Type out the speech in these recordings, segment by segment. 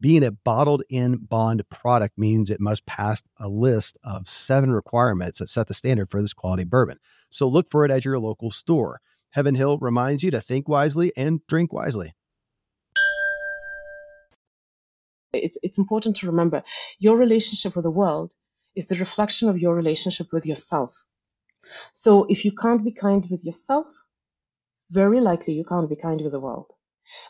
Being a bottled in bond product means it must pass a list of seven requirements that set the standard for this quality bourbon. So look for it at your local store. Heaven Hill reminds you to think wisely and drink wisely. It's, it's important to remember your relationship with the world is the reflection of your relationship with yourself. So if you can't be kind with yourself, very likely you can't be kind with the world.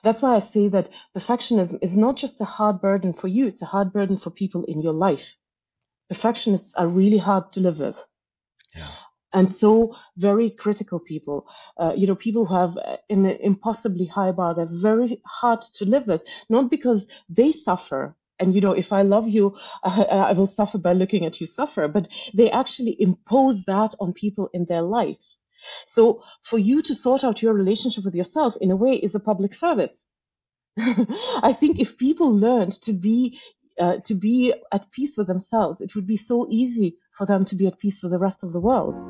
That's why I say that perfectionism is not just a hard burden for you, it's a hard burden for people in your life. Perfectionists are really hard to live with. Yeah. And so, very critical people, uh, you know, people who have an impossibly high bar, they're very hard to live with, not because they suffer. And, you know, if I love you, I, I will suffer by looking at you suffer, but they actually impose that on people in their lives. So for you to sort out your relationship with yourself in a way is a public service. I think if people learned to be uh, to be at peace with themselves, it would be so easy for them to be at peace with the rest of the world.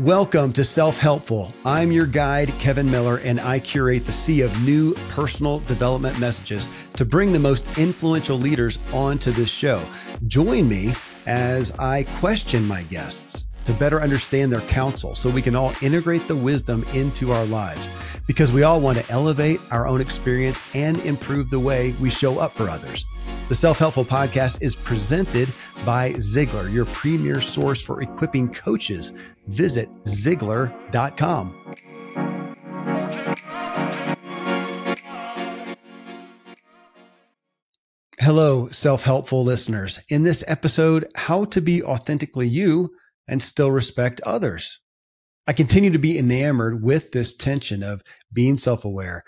Welcome to Self Helpful. I'm your guide, Kevin Miller, and I curate the sea of new personal development messages to bring the most influential leaders onto this show. Join me as I question my guests to better understand their counsel so we can all integrate the wisdom into our lives because we all want to elevate our own experience and improve the way we show up for others. The Self Helpful Podcast is presented by Ziglar, your premier source for equipping coaches. Visit Ziglar.com. Hello, self helpful listeners. In this episode, How to Be Authentically You and still respect others. I continue to be enamored with this tension of being self aware,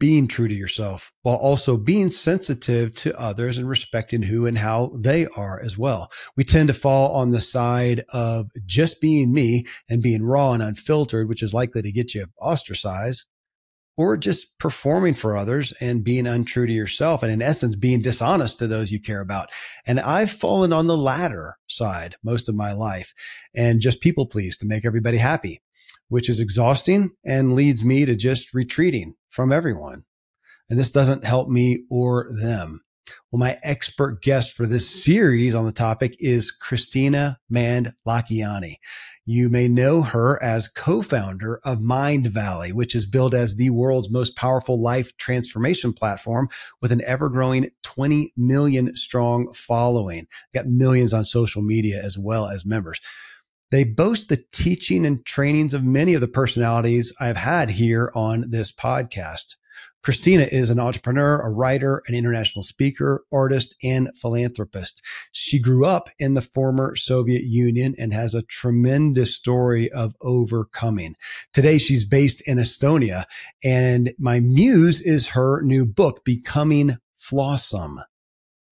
being true to yourself, while also being sensitive to others and respecting who and how they are as well. We tend to fall on the side of just being me and being raw and unfiltered, which is likely to get you ostracized or just performing for others and being untrue to yourself and in essence being dishonest to those you care about. And I've fallen on the latter side most of my life and just people please to make everybody happy, which is exhausting and leads me to just retreating from everyone. And this doesn't help me or them. Well, my expert guest for this series on the topic is Kristina Mänd-Lakhiani. You may know her as co-founder of Mindvalley, which is billed as the world's most powerful life transformation platform with an ever-growing 20 million strong following. Got millions on social media as well as members. They boast the teaching and trainings of many of the personalities I've had here on this podcast. Kristina is an entrepreneur, a writer, an international speaker, artist, and philanthropist. She grew up in the former Soviet Union and has a tremendous story of overcoming. Today, she's based in Estonia, and my muse is her new book, Becoming Flawesome,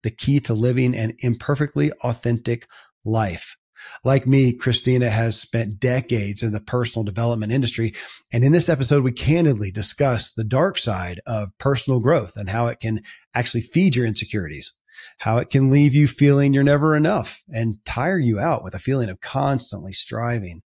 the key to living an imperfectly authentic life. Like me, Kristina has spent decades in the personal development industry. And in this episode, we candidly discuss the dark side of personal growth and how it can actually feed your insecurities, how it can leave you feeling you're never enough and tire you out with a feeling of constantly striving.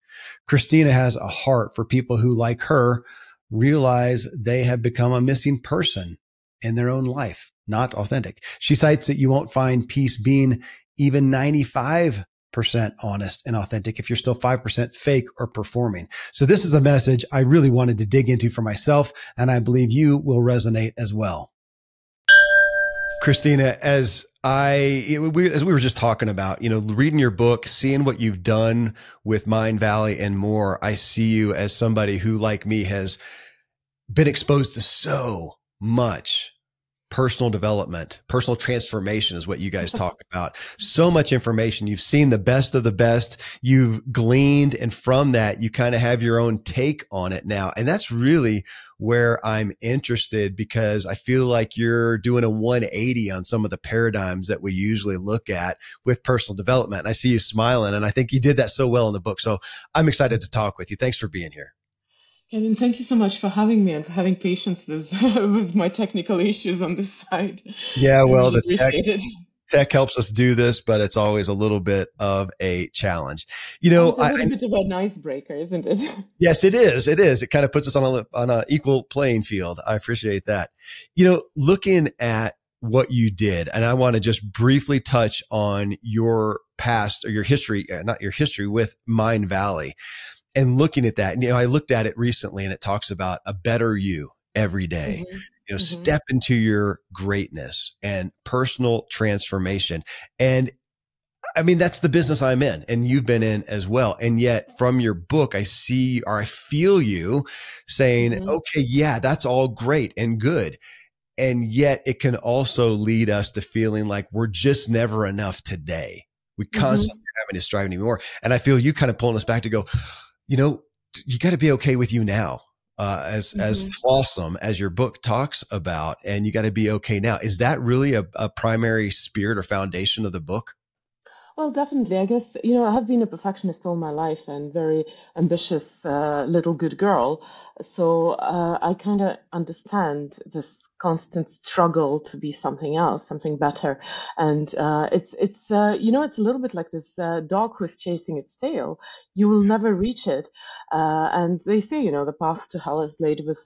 Kristina has a heart for people who, like her, realize they have become a missing person in their own life, not authentic. She cites that you won't find peace being even 95 percent honest and authentic if you're still 5% fake or performing. So this is a message I really wanted to dig into for myself, and I believe you will resonate as well. Kristina, as I we, as we were just talking about, you know, reading your book, seeing what you've done with Mindvalley and more, I see you as somebody who, like me, has been exposed to so much personal development, personal transformation is what you guys talk about. So much information. You've seen the best of the best. You've gleaned. And from that, you kind of have your own take on it now. And that's really where I'm interested because I feel like you're doing a 180 on some of the paradigms that we usually look at with personal development. And I see you smiling and I think you did that so well in the book. So I'm excited to talk with you. Thanks for being here. Kevin, thank you so much for having me and for having patience with with my technical issues on this side. Yeah, well, the tech, tech helps us do this, but it's always a little bit of a challenge. You know, it's a little I, bit of an icebreaker, isn't it? Yes, it is. It is. It kind of puts us on a on an equal playing field. I appreciate that. You know, looking at what you did, and I want to just briefly touch on your past or your history, uh, not your history with Mindvalley and looking at that, you know, I looked at it recently and it talks about a better you every day. Mm-hmm. You know, mm-hmm. step into your greatness and personal transformation. And I mean, that's the business I'm in and you've been in as well. And yet from your book, I see or I feel you saying, mm-hmm. okay, yeah, that's all great and good. And yet it can also lead us to feeling like we're just never enough today. We mm-hmm. constantly having to strive anymore. And I feel you kind of pulling us back to go, you know, you got to be okay with you now. Uh, as mm-hmm. as flawesome as your book talks about, and you got to be okay now. Is that really a, a primary spirit or foundation of the book? Well, definitely. I guess, you know, I have been a perfectionist all my life and very ambitious uh, little good girl. So uh, I kind of understand this constant struggle to be something else, something better. And uh, it's, it's uh, you know, it's a little bit like this uh, dog who's chasing its tail. You will never reach it. Uh, and they say, you know, the path to hell is laid with,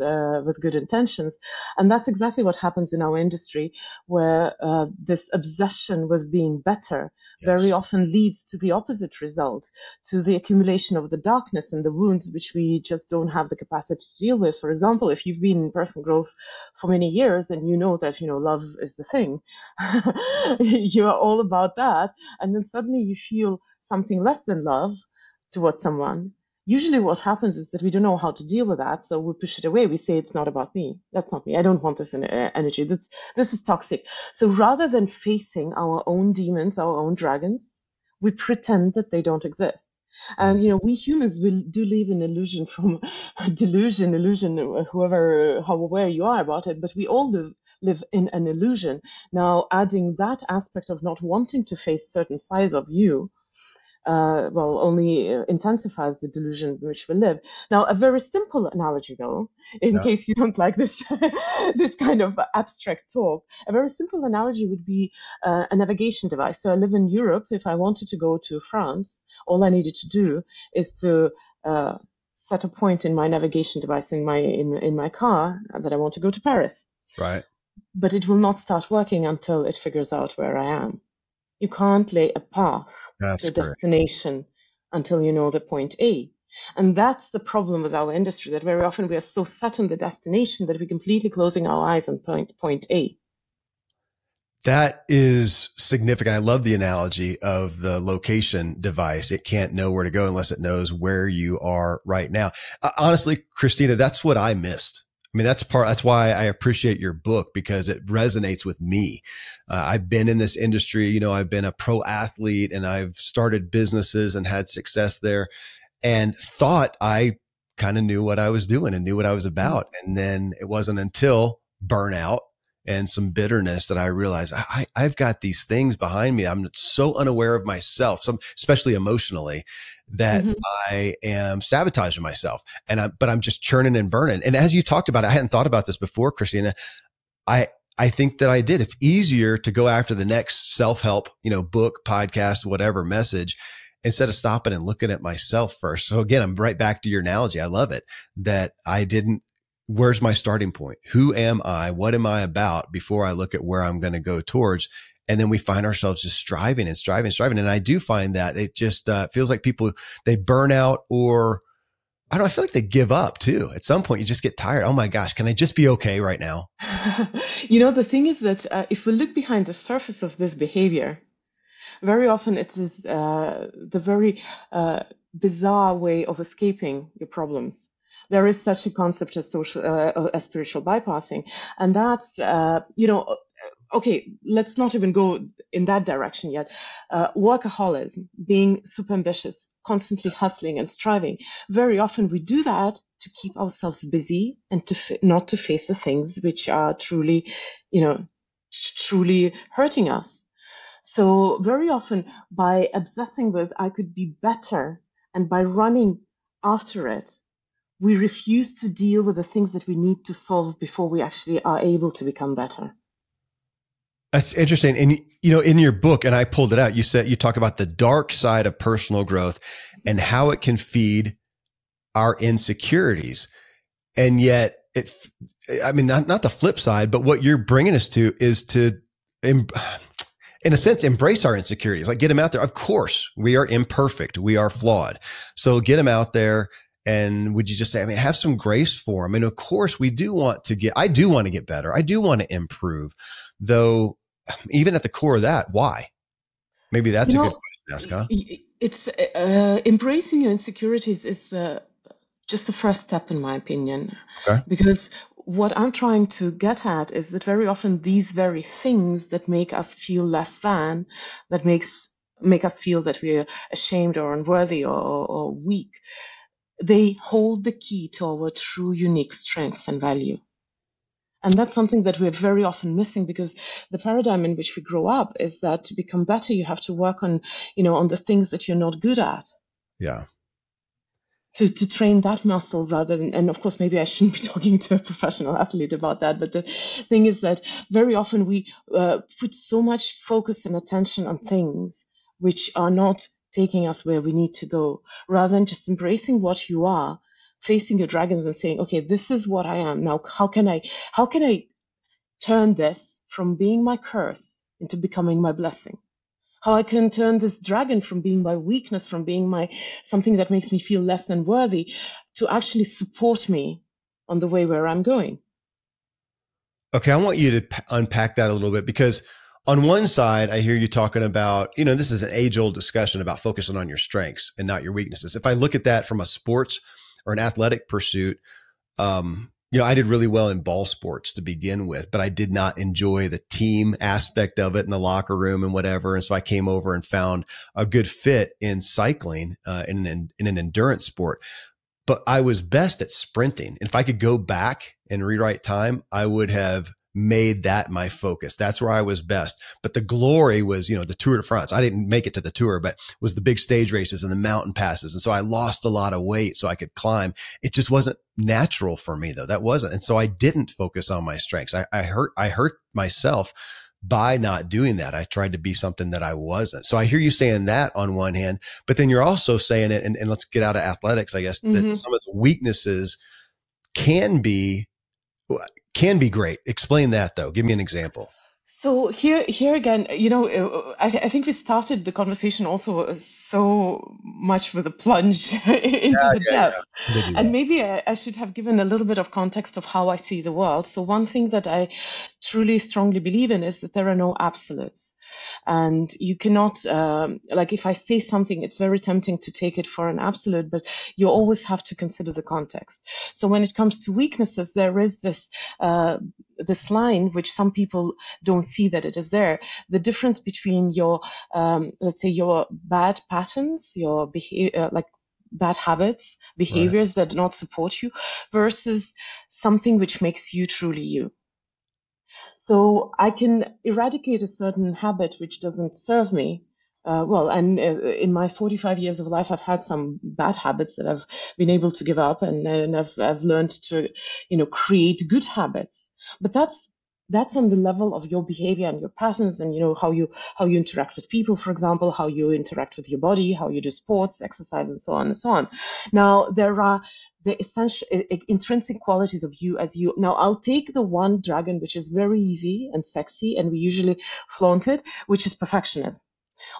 with good intentions. And that's exactly what happens in our industry, where this obsession with being better very often leads to the opposite result, to the accumulation of the darkness and the wounds which we just don't have the capacity to deal with. For example, if you've been in personal growth for many years and you know that, you know, love is the thing, you're all about that. And then suddenly you feel something less than love towards someone. Usually what happens is that we don't know how to deal with that so we push it away. We say it's not about me. That's not me. I don't want this uh, energy. This this is toxic. So rather than facing our own demons our own dragons we pretend that they don't exist and mm. you know we humans will do live in illusion from delusion illusion whoever how aware you are about it but we all live live in an illusion. Now adding that aspect of not wanting to face certain sides of you uh, well, only uh, intensifies the delusion in which we live. Now, a very simple analogy, though, in yeah. case you don't like this this kind of abstract talk, a very simple analogy would be uh, a navigation device. So I live in Europe. If I wanted to go to France, all I needed to do is to uh, set a point in my navigation device in my in in my car that I want to go to Paris. Right. But it will not start working until it figures out where I am. You can't lay a path that's to a destination until you know the point A. And that's the problem with our industry that very often we are so set on the destination that we're completely closing our eyes on point, point A. That is significant. I love the analogy of the location device. It can't know where to go unless it knows where you are right now. Uh, honestly, Kristina, that's what I missed I mean, that's part, that's why I appreciate your book because it resonates with me. Uh, I've been in this industry, you know, I've been a pro athlete and I've started businesses and had success there and thought I kind of knew what I was doing and knew what I was about. And then it wasn't until burnout and some bitterness that I realized I, I've got these things behind me. I'm so unaware of myself, some, especially emotionally that mm-hmm. I am sabotaging myself. And I, but I'm just churning and burning. And as you talked about, it, I hadn't thought about this before, Kristina. I, I think that I did. It's easier to go after the next self help, you know, book, podcast, whatever message instead of stopping and looking at myself first. So again, I'm right back to your analogy. I love it that I didn't, where's my starting point? Who am I? What am I about before I look at where I'm going to go towards? And then we find ourselves just striving and striving and striving. And I do find that it just uh, feels like people they burn out or I don't I feel like they give up too. At some point, you just get tired. Oh my gosh, can I just be okay right now? you know, the thing is that uh, if we look behind the surface of this behavior, very often it is uh, the very uh, bizarre way of escaping your problems. There is such a concept as social, uh, as spiritual bypassing, and that's uh, you know okay, let's not even go in that direction yet. Uh, workaholism, being super ambitious, constantly hustling and striving. Very often we do that to keep ourselves busy and to f- not to face the things which are truly, you know, truly hurting us. So very often by obsessing with I could be better and by running after it, we refuse to deal with the things that we need to solve before we actually are able to become better. That's interesting. And you know, in your book, and I pulled it out, you said you talk about the dark side of personal growth and how it can feed our insecurities. And yet it, I mean, not, not the flip side, but what you're bringing us to is to, in a sense, embrace our insecurities, like get them out there. Of course, we are imperfect. We are flawed. So get them out there. And would you just say, I mean, have some grace for them? And of course, we do want to get, I do want to get better. I do want to improve, though even at the core of that, why? Maybe that's you a know, good question to ask, huh? It's uh, embracing your insecurities is uh, just the first step, in my opinion. Okay. Because what I'm trying to get at is that very often these very things that make us feel less than, that makes make us feel that we're ashamed or unworthy or, or weak, they hold the key to our true unique strength and value. And that's something that we're very often missing because the paradigm in which we grow up is that to become better, you have to work on, you know, on the things that you're not good at. Yeah. To, to train that muscle rather than, and of course, maybe I shouldn't be talking to a professional athlete about that. But the thing is that very often we uh, put so much focus and attention on things which are not taking us where we need to go rather than just embracing what you are facing your dragons and saying, okay, this is what I am. Now, how can I, how can I turn this from being my curse into becoming my blessing? How I can turn this dragon from being my weakness, from being my something that makes me feel less than worthy to actually support me on the way where I'm going. Okay, I want you to p- unpack that a little bit because on one side, I hear you talking about, you know, this is an age old discussion about focusing on your strengths and not your weaknesses. If I look at that from a sports or an athletic pursuit, um, you know, I did really well in ball sports to begin with, but I did not enjoy the team aspect of it in the locker room and whatever. And so I came over and found a good fit in cycling, uh, in an, in an endurance sport. But I was best at sprinting. And if I could go back and rewrite time, I would have made that my focus. That's where I was best. But the glory was, you know, the Tour de France. I didn't make it to the tour, but was the big stage races and the mountain passes. And so I lost a lot of weight so I could climb. It just wasn't natural for me though. That wasn't. And so I didn't focus on my strengths. I, I hurt, I hurt myself by not doing that. I tried to be something that I wasn't. So I hear you saying that on one hand, but then you're also saying it, and, and let's get out of athletics, I guess, mm-hmm. that some of the weaknesses can be can be great. Explain that though. Give me an example. So here, here again, you know, uh, I, I think we started the conversation also so much with a plunge into yeah, the yeah, depth. Yeah. And maybe I, I, should have given a little bit of context of how I see the world. So one thing that I truly strongly believe in is that there are no absolutes and you cannot um, like if i say something it's very tempting to take it for an absolute but you always have to consider the context. So when it comes to weaknesses there is this uh, this line which some people don't see that it is there. The difference between your um, let's say your bad patterns your behavior uh, like bad habits behaviors right. that do not support you versus something which makes you truly you so I can eradicate a certain habit which doesn't serve me. Uh, well, and uh, in my 45 years of life, I've had some bad habits that I've been able to give up, and, and I've I've learned to, you know, create good habits. But that's that's on the level of your behavior and your patterns and you know how you how you interact with people for example how you interact with your body how you do sports exercise and so on and so on now there are the essential intrinsic qualities of you as you now i'll take the one dragon which is very easy and sexy and we usually flaunt it which is perfectionism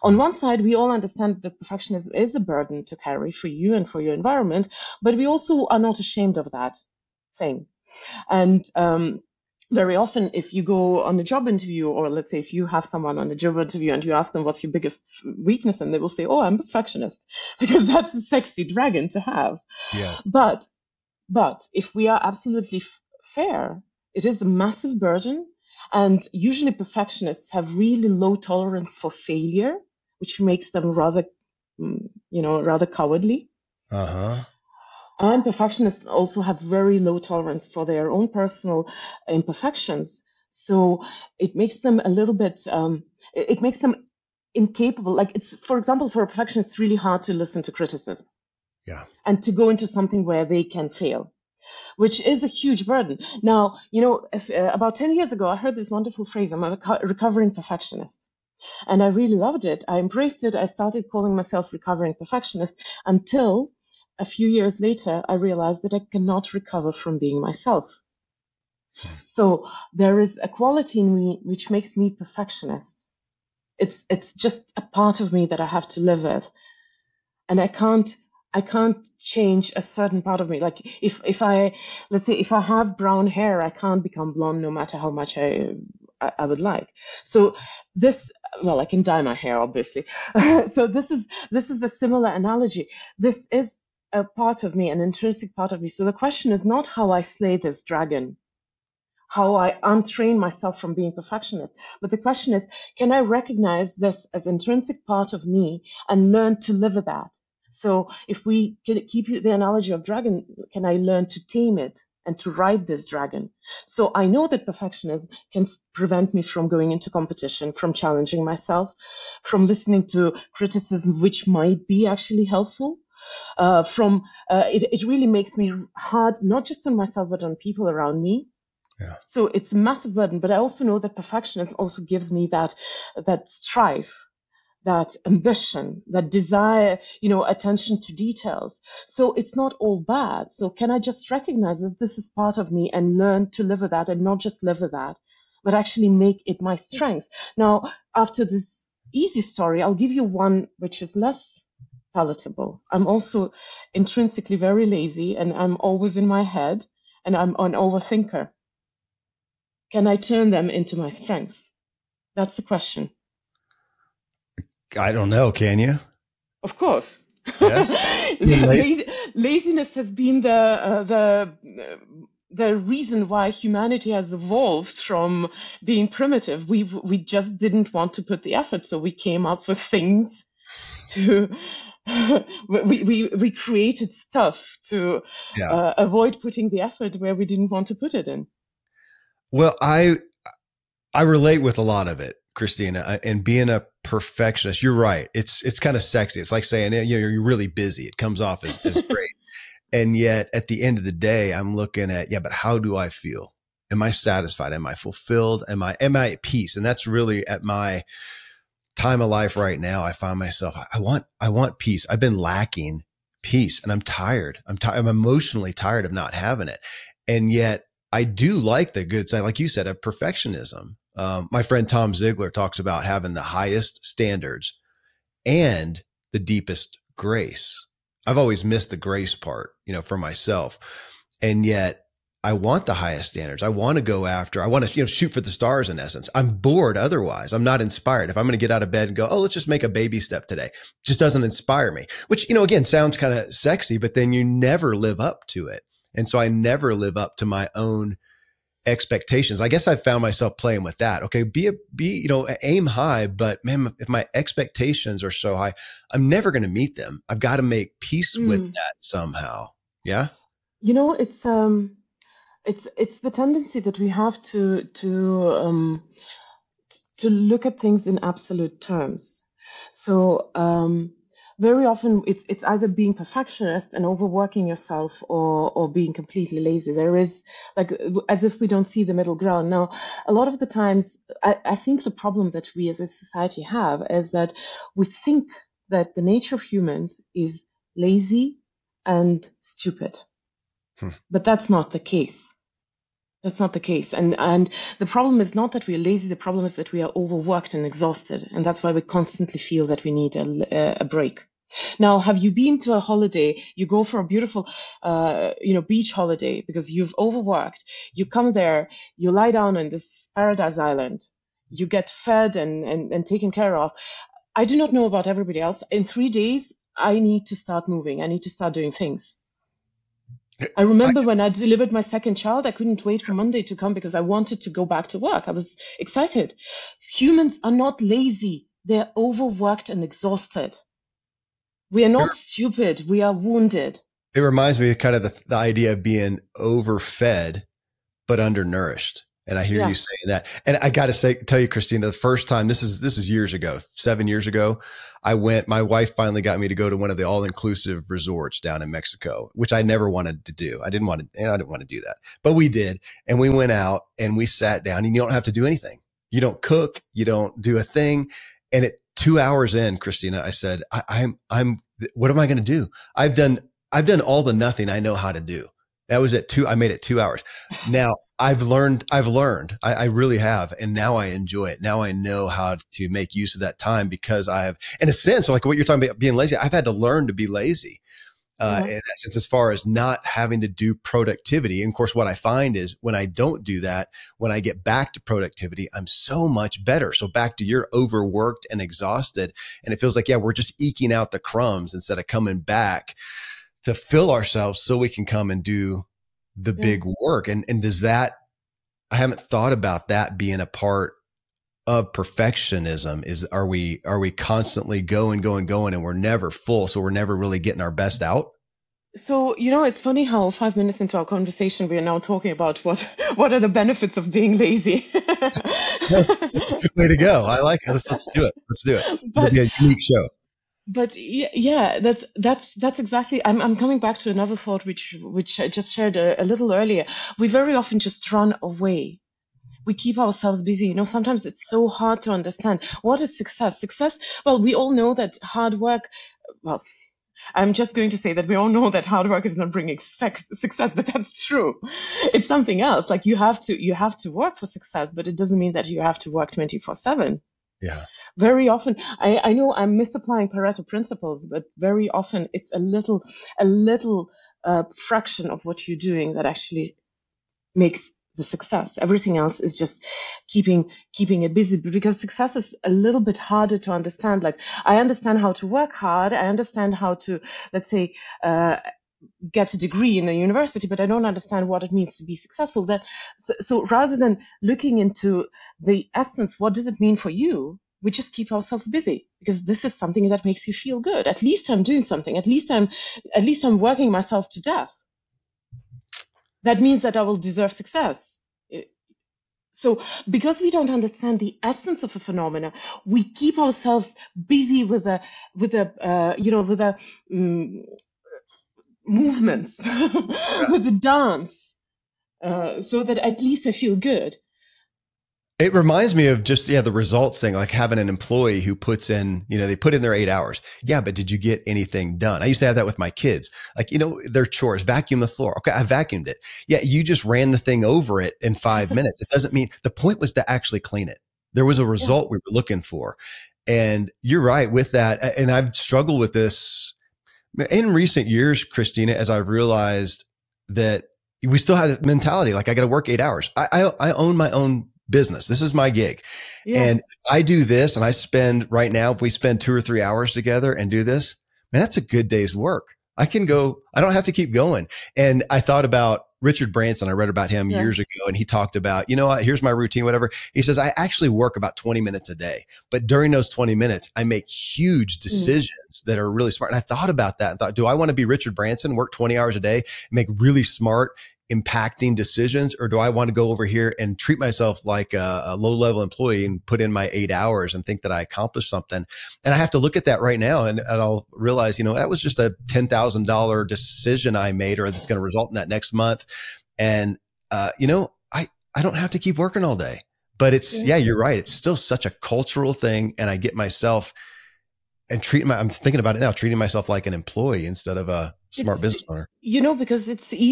On one side, we all understand that perfectionism is a burden to carry for you and for your environment, but we also are not ashamed of that thing. And um, very often, if you go on a job interview, or let's say if you have someone on a job interview and you ask them what's your biggest weakness, and they will say, "Oh, I'm a perfectionist," because that's a sexy dragon to have. Yes. But but if we are absolutely f- fair, it is a massive burden and usually perfectionists have really low tolerance for failure, which makes them rather, mm, you know, rather cowardly. Uh huh. And perfectionists also have very low tolerance for their own personal imperfections. So it makes them a little bit, um, it, makes them incapable. Like it's, for example, for a perfectionist, it's really hard to listen to criticism. Yeah. And to go into something where they can fail which is a huge burden. Now, you know, if, uh, about 10 years ago, I heard this wonderful phrase I'm a reco- recovering perfectionist. And I really loved it. I embraced it. I started calling myself recovering perfectionist until a few years later, I realized that I cannot recover from being myself. Hmm. So there is a quality in me which makes me perfectionist. It's it's just a part of me that I have to live with, and I can't I can't change a certain part of me. Like if if I let's say if I have brown hair, I can't become blonde no matter how much I I, I would like. So this well, I can dye my hair obviously. so this is this is a similar analogy. This is a part of me, an intrinsic part of me. So the question is not how I slay this dragon, how I untrain myself from being perfectionist, but the question is, can I recognize this as intrinsic part of me and learn to live with that? So if we keep the analogy of dragon, can I learn to tame it and to ride this dragon? So I know that perfectionism can prevent me from going into competition, from challenging myself, from listening to criticism, which might be actually helpful. Uh, from uh, it, it really makes me hard, not just on myself, but on people around me. Yeah. So it's a massive burden, but I also know that perfectionism also gives me that that strife that ambition, that desire, you know, attention to details. So it's not all bad. So can I just recognize that this is part of me and learn to live with that and not just live with that, but actually make it my strength? Now, after this easy story, I'll give you one which is less palatable. I'm also intrinsically very lazy and I'm always in my head and I'm an overthinker. Can I turn them into my strengths? That's the question. I don't know. Can you? Of course. Yes. Lazy, laziness has been the uh, the the reason why humanity has evolved from being primitive. We we just didn't want to put the effort, so we came up with things to. we, we we created stuff to yeah. uh, avoid putting the effort where we didn't want to put it in. Well, I I relate with a lot of it, Kristina, and being a perfectionist. You're right. It's it's kind of sexy. It's like saying you know you're really busy. It comes off as, as great, and yet at the end of the day, I'm looking at yeah, but how do I feel? Am I satisfied? Am I fulfilled? Am I am I at peace? And that's really at my time of life right now. I find myself I want I want peace. I've been lacking peace, and I'm tired. I'm tired. I'm emotionally tired of not having it, and yet I do like the good side, like you said, of perfectionism. Um, my friend Tom Ziglar talks about having the highest standards and the deepest grace. I've always missed the grace part, you know, for myself. And yet I want the highest standards. I want to go after, I want to, you know, shoot for the stars in essence. I'm bored otherwise. I'm not inspired. If I'm going to get out of bed and go, oh, let's just make a baby step today, it just doesn't inspire me, which, you know, again, sounds kind of sexy, but then you never live up to it. And so I never live up to my own expectations. I guess I found myself playing with that. Okay, be a be, you know, aim high, but man, if my expectations are so high, I'm never going to meet them. I've got to make peace mm. with that somehow. Yeah? You know, it's um it's it's the tendency that we have to to um to look at things in absolute terms. So, um very often it's it's either being perfectionist and overworking yourself or or being completely lazy there is like as if we don't see the middle ground now a lot of the times i, I think the problem that we as a society have is that we think that the nature of humans is lazy and stupid hmm. but that's not the case That's not the case. And and the problem is not that we are lazy. The problem is that we are overworked and exhausted, and that's why we constantly feel that we need a, a break. Now, have you been to a holiday? You go for a beautiful, uh, you know, beach holiday because you've overworked. You come there, you lie down on this paradise island, you get fed and, and, and taken care of. I do not know about everybody else. In three days, I need to start moving. I need to start doing things. I remember I, when I delivered my second child, I couldn't wait for Monday to come because I wanted to go back to work. I was excited. Humans are not lazy. They're overworked and exhausted. We are not stupid. We are wounded. It reminds me of kind of the, the idea of being overfed, but undernourished. And I hear yeah. you saying that. And I got to say, tell you, Kristina, the first time this is, this is years ago, seven years ago, I went, my wife finally got me to go to one of the all inclusive resorts down in Mexico, which I never wanted to do. I didn't want to, I didn't want to do that, but we did. And we went out and we sat down and you don't have to do anything. You don't cook. You don't do a thing. And it two hours in, Kristina, I said, I, I'm, I'm, what am I going to do? I've done, I've done all the nothing I know how to do. That was at two. I made it two hours. Now I've learned, I've learned, I, I, really have. And now I enjoy it. Now I know how to make use of that time because I have, in a sense, like what you're talking about being lazy, I've had to learn to be lazy uh, in that sense, as far as not having to do productivity. And of course, what I find is when I don't do that, when I get back to productivity, I'm so much better. So back to you're overworked and exhausted. And it feels like, yeah, we're just eking out the crumbs instead of coming back to fill ourselves so we can come and do the yeah. big work. And, and does that, I haven't thought about that being a part of perfectionism is are we are we constantly going going going and we're never full so we're never really getting our best out? So you know it's funny how five minutes into our conversation we are now talking about what what are the benefits of being lazy. That's, that's, a good way to go. I like it. Let's, let's do it. Let's do it. But, It'll be a unique show but yeah that's that's that's exactly I'm, I'm coming back to another thought which which i just shared a, a little earlier we very often just run away we keep ourselves busy. You know, sometimes it's so hard to understand what is success. Success, well, we all know that hard work, well, I'm just going to say that we all know that hard work is not bringing success, but that's true. It's something else. Like you have to, you have to work for success, but it doesn't mean that you have to work 24 seven. Yeah. Very often, I, I know I'm misapplying Pareto principles, but very often it's a little, a little uh, fraction of what you're doing that actually makes the success. Everything else is just keeping keeping it busy because success is a little bit harder to understand. Like I understand how to work hard. I understand how to let's say. Uh, get a degree in a university, but I don't understand what it means to be successful. That so, so rather than looking into the essence, what does it mean for you? we just keep ourselves busy because this is something that makes you feel good. At least I'm doing something. At least I'm, at least I'm working myself to death that means that I will deserve success. So, because we don't understand the essence of a phenomena, we keep ourselves busy with a, with a, uh, you know, with a um, movements, with a dance, uh, so that at least I feel good. It reminds me of just, yeah, the results thing, like having an employee who puts in, you know, they put in their eight hours. Yeah, but did you get anything done? I used to have that with my kids. Like, you know, their chores, vacuum the floor. Okay, I vacuumed it. Yeah, you just ran the thing over it in five minutes. It doesn't mean the point was to actually clean it. There was a result yeah. we were looking for. And you're right with that. And I've struggled with this in recent years, Kristina, as I've realized that we still have mentality like I got to work eight hours. I, I, I own my own business. This is my gig. Yeah. And I do this and I spend right now, if we spend two or three hours together and do this, man, that's a good day's work. I can go, I don't have to keep going. And I thought about Richard Branson. I read about him yeah. years ago and he talked about, you know what, here's my routine, whatever. He says, I actually work about 20 minutes a day, but during those 20 minutes, I make huge mm. decisions mm. that are really smart. And I thought about that and thought, do I want to be Richard Branson, work 20 hours a day, make really smart impacting decisions or do I want to go over here and treat myself like a, a, low level employee and put in my eight hours and think that I accomplished something? And I have to look at that right now and, and I'll realize, you know, that was just a $10,000 decision I made or that's going to result in that next month. And, uh, you know, I, I don't have to keep working all day, but it's, yeah, you're right. It's still such a cultural thing. And I get myself and treat my, I'm thinking about it now, treating myself like an employee instead of a smart it's, business owner. You know, because it's easy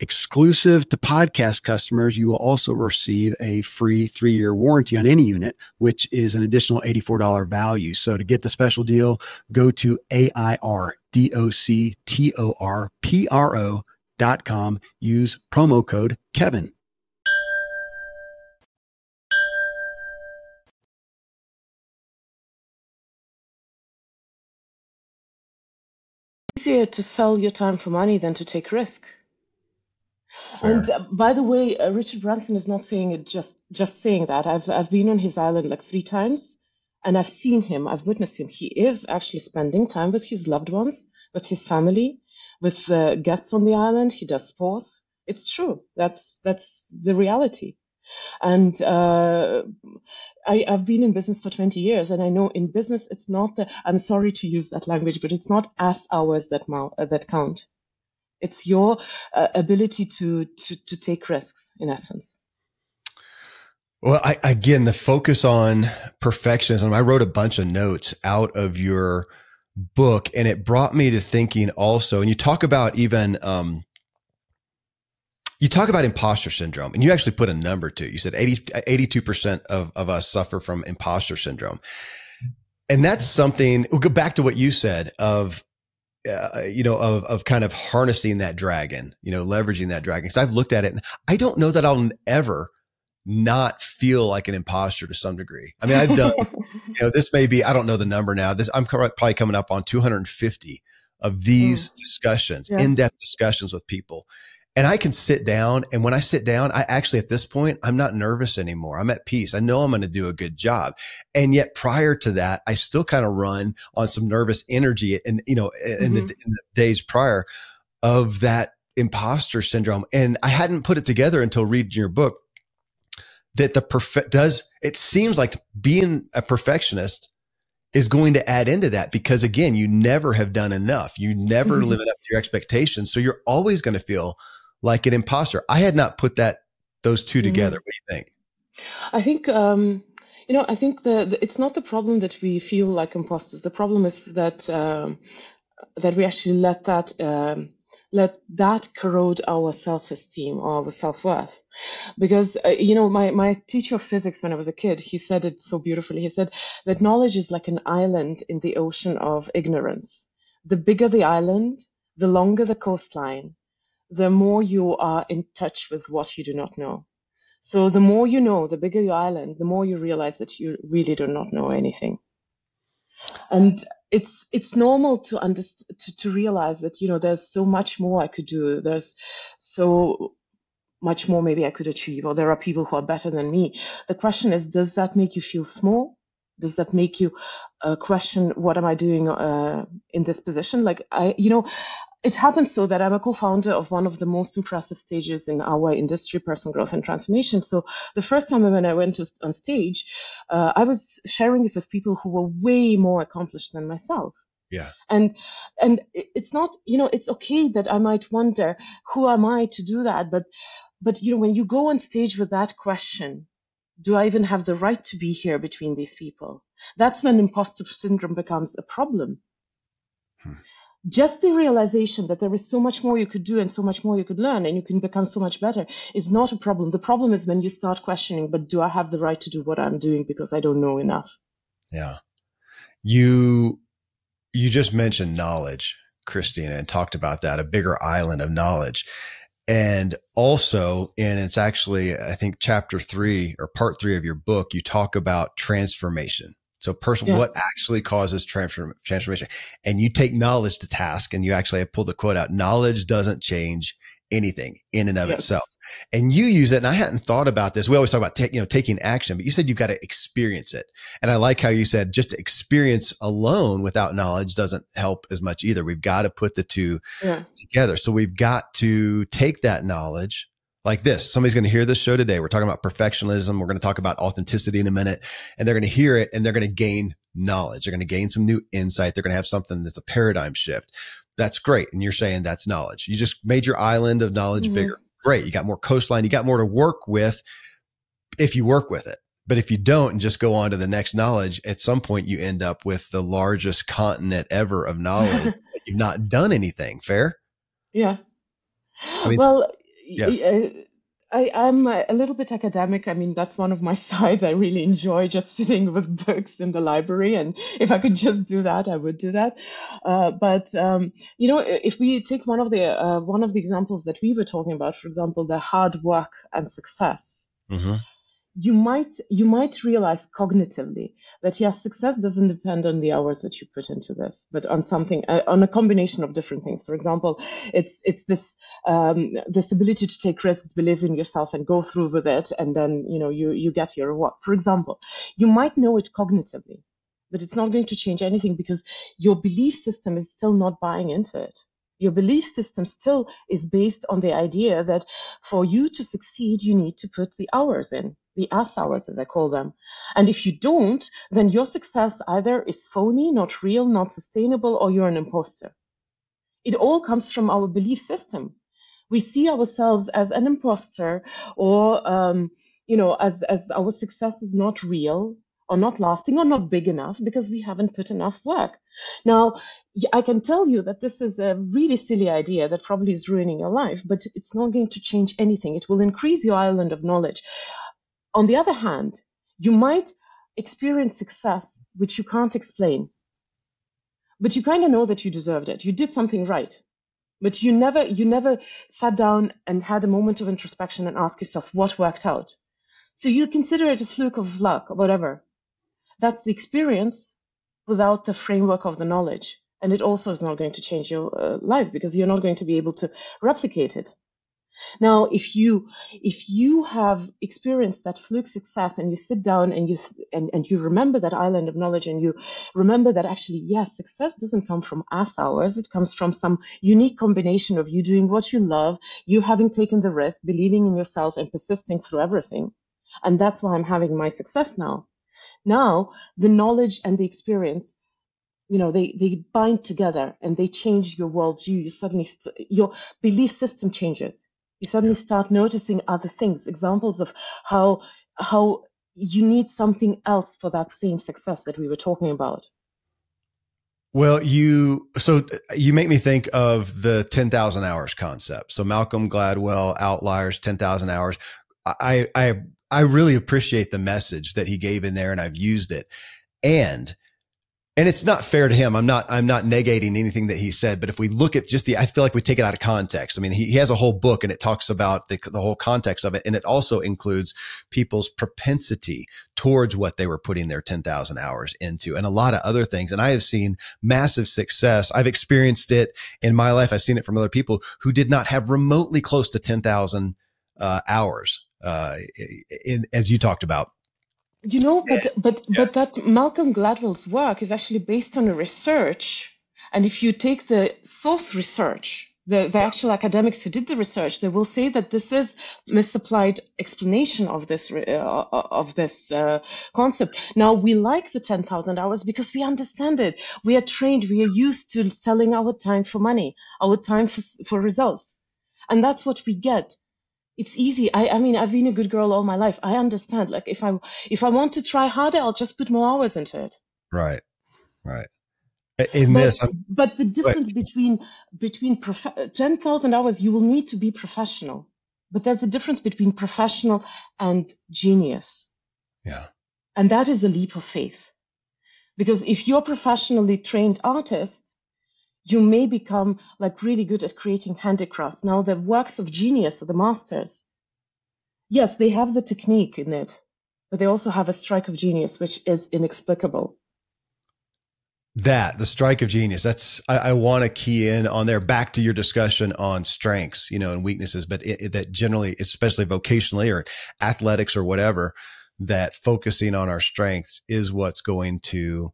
Exclusive to podcast customers, you will also receive a free three year warranty on any unit, which is an additional $84 value. So to get the special deal, go to A-I-R-D-O-C-T-O-R-P-R-O dot com. Use promo code Kevin. Easier to sell your time for money than to take risk. And uh, by the way, uh, Richard Branson is not saying it just just saying that. I've I've been on his island like three times, and I've seen him. I've witnessed him. He is actually spending time with his loved ones, with his family, with uh, guests on the island. He does sports. It's true. That's that's the reality. And uh, I, I've been in business for 20 years, and I know in business it's not the. I'm sorry to use that language, but it's not as hours that mou- uh, that count it's your uh, ability to, to to take risks in essence well I, again the focus on perfectionism i wrote a bunch of notes out of your book and it brought me to thinking also and you talk about even um, you talk about imposter syndrome and you actually put a number to it. you said 80, 82% of, of us suffer from imposter syndrome and that's something we'll go back to what you said of uh, you know, of of kind of harnessing that dragon, you know, leveraging that dragon. Because I've looked at it, and I don't know that I'll ever not feel like an imposter to some degree. I mean, I've done, you know, this may be, I don't know the number now. This, I'm probably coming up on 250 of these mm. discussions, yeah. in-depth discussions with people. And I can sit down. And when I sit down, I actually, at this point, I'm not nervous anymore. I'm at peace. I know I'm going to do a good job. And yet prior to that, I still kind of run on some nervous energy and, you know, in, mm-hmm. the, in the days prior of that imposter syndrome. And I hadn't put it together until reading your book that the perfect does, it seems like being a perfectionist is going to add into that because again, you never have done enough. You never mm-hmm. live it up to your expectations. So you're always going to feel like an imposter. I had not put that, those 2 mm-hmm. together. What do you think? I think, um, you know, I think the, the, it's not the problem that we feel like imposters. The problem is that um, that we actually let that um, let that corrode our self-esteem or our self-worth because uh, you know my, my teacher of physics when i was a kid he said it so beautifully he said that knowledge is like an island in the ocean of ignorance the bigger the island the longer the coastline the more you are in touch with what you do not know so the more you know the bigger your island the more you realize that you really do not know anything and it's it's normal to understand to, to realize that you know there's so much more I could do. There's so much more maybe I could achieve, or there are people who are better than me. The question is, does that make you feel small? Does that make you uh, question what am I doing uh, in this position? Like I, you know, it happens so that I'm a co-founder of one of the most impressive stages in our industry, personal growth and transformation. So the first time when I went to, on stage, uh, I was sharing it with people who were way more accomplished than myself. Yeah. And and it's not, you know, it's okay that I might wonder who am I to do that, but but you know, when you go on stage with that question, do I even have the right to be here between these people? That's when imposter syndrome becomes a problem just the realization that there is so much more you could do and so much more you could learn and you can become so much better is not a problem. The problem is when you start questioning, but do I have the right to do what I'm doing because I don't know enough? Yeah. You you just mentioned knowledge, Kristina, and talked about that, a bigger island of knowledge. And also, and it's actually, I think chapter three or part three of your book, you talk about transformation so person, yeah. what actually causes transform, transformation? And you take knowledge to task and you actually pull the quote out. Knowledge doesn't change anything in and of yeah. itself. And you use it. And I hadn't thought about this. We always talk about, you know, taking action, but you said you've got to experience it. And I like how you said just experience alone without knowledge doesn't help as much either. We've got to put the two yeah. together. So we've got to take that knowledge like this. Somebody's going to hear this show today. We're talking about perfectionism. We're going to talk about authenticity in a minute and they're going to hear it and they're going to gain knowledge. They're going to gain some new insight. They're going to have something that's a paradigm shift. That's great. And you're saying that's knowledge. You just made your island of knowledge mm-hmm. bigger. Great. You got more coastline. You got more to work with if you work with it. But if you don't and just go on to the next knowledge, at some point you end up with the largest continent ever of knowledge. you've not done anything. Fair? Yeah. I mean, well, yeah. I, I'm a little bit academic. I mean, that's one of my sides. I really enjoy just sitting with books in the library. And if I could just do that, I would do that. Uh, but, um, you know, if we take one of the, uh, one of the examples that we were talking about, for example, the hard work and success. Mm-hmm you might you might realize cognitively that yes success doesn't depend on the hours that you put into this but on something uh, on a combination of different things. For example it's it's this um, this ability to take risks believe in yourself and go through with it and then you know you you get your reward. For example you might know it cognitively but it's not going to change anything because your belief system is still not buying into it your belief system still is based on the idea that for you to succeed you need to put the hours in the S hours, as I call them. And if you don't, then your success either is phony, not real, not sustainable, or you're an imposter. It all comes from our belief system. We see ourselves as an imposter or, um, you know, as, as our success is not real or not lasting or not big enough because we haven't put enough work. Now, I can tell you that this is a really silly idea that probably is ruining your life, but it's not going to change anything. It will increase your island of knowledge. On the other hand, you might experience success which you can't explain, but you kind of know that you deserved it. You did something right, but you never you never sat down and had a moment of introspection and asked yourself what worked out. So you consider it a fluke of luck or whatever. That's the experience without the framework of the knowledge. And it also is not going to change your uh, life because you're not going to be able to replicate it. Now, if you if you have experienced that fluke success and you sit down and you and, and you remember that island of knowledge and you remember that actually yes, success doesn't come from us hours, it comes from some unique combination of you doing what you love, you having taken the risk, believing in yourself and persisting through everything. And that's why I'm having my success now. Now, the knowledge and the experience you know they they bind together and they change your worldview. You suddenly your belief system changes. You suddenly start noticing other things examples of how how you need something else for that same success that we were talking about. Well you so uh, you make me think of the 10,000 hours concept. So malcolm gladwell outliers 10,000 hours. I i i really appreciate the message that he gave in there and i've used it and and it's not fair to him. I'm not, I'm not negating anything that he said, but if we look at just the, I feel like we take it out of context. I mean, he, he has a whole book and it talks about the, the whole context of it. And it also includes people's propensity towards what they were putting their 10,000 hours into and a lot of other things. And I have seen massive success. I've experienced it in my life. I've seen it from other people who did not have remotely close to 10,000 uh, hours, uh, in, as you talked about you know, but but yeah. but that Malcolm Gladwell's work is actually based on a research, and if you take the source research, the, the actual academics who did the research, they will say that this is misapplied explanation of this uh, of this uh, concept. Now we like the ten thousand hours because we understand it. We are trained. We are used to selling our time for money, our time for for results, and that's what we get it's easy. I, I mean, I've been a good girl all my life. I understand. Like if I if I want to try harder, I'll just put more hours into it. Right, right. In but, this, I'm, but the difference between between prof- ten thousand hours, you will need to be professional. But there's a difference between professional and genius. Yeah. And that is a leap of faith. Because if you're professionally trained artist, you may become like really good at creating handicrafts. Now, the works of genius, the masters, yes, they have the technique in it, but they also have a strike of genius, which is inexplicable. That the strike of genius. That's I, I want to key in on there. Back to your discussion on strengths, you know, and weaknesses, but it, it, that generally, especially vocationally or athletics or whatever, that focusing on our strengths is what's going to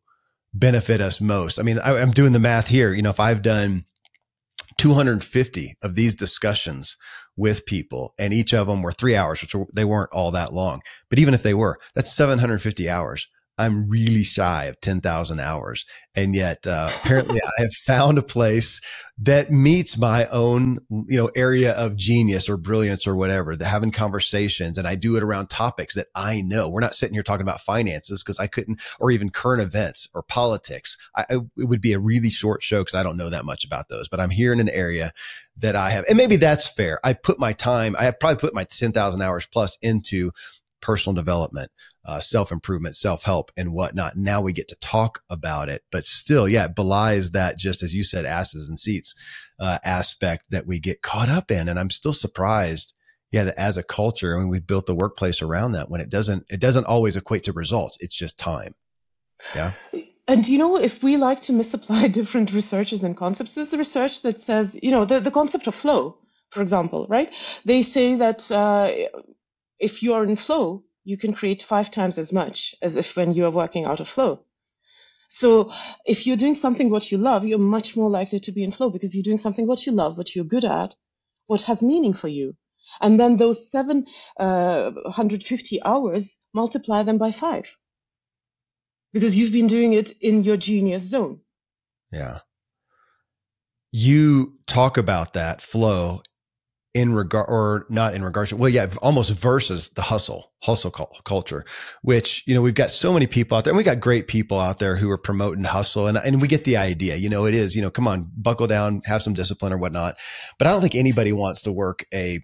benefit us most. I mean, I, I'm doing the math here. You know, if I've done 250 of these discussions with people and each of them were three hours, which were, they weren't all that long. But even if they were, that's 750 hours. I'm really shy of 10,000 hours. And yet, uh, apparently I have found a place that meets my own, you know, area of genius or brilliance or whatever, the having conversations. And I do it around topics that I know. We're not sitting here talking about finances because I couldn't, or even current events or politics. I, I, it would be a really short show because I don't know that much about those, but I'm here in an area that I have, and maybe that's fair. I put my time, I have probably put my 10,000 hours plus into personal development, uh, self improvement, self help, and whatnot. Now we get to talk about it, but still, yeah, it belies that just as you said, asses and seats uh, aspect that we get caught up in. And I'm still surprised, yeah, that as a culture, I mean, we've built the workplace around that when it doesn't, it doesn't always equate to results. It's just time. Yeah. And you know, if we like to misapply different researches and concepts, there's research that says, you know, the, the concept of flow, for example, right? They say that uh, if you're in flow, you can create five times as much as if when you are working out of flow. So if you're doing something what you love, you're much more likely to be in flow because you're doing something what you love, what you're good at, what has meaning for you. And then those 750 uh, hours, multiply them by five because you've been doing it in your genius zone. Yeah. You talk about that flow in regard or not in regards to well yeah almost versus the hustle hustle culture which you know we've got so many people out there and we got great people out there who are promoting hustle and, and we get the idea you know it is you know come on buckle down have some discipline or whatnot but i don't think anybody wants to work a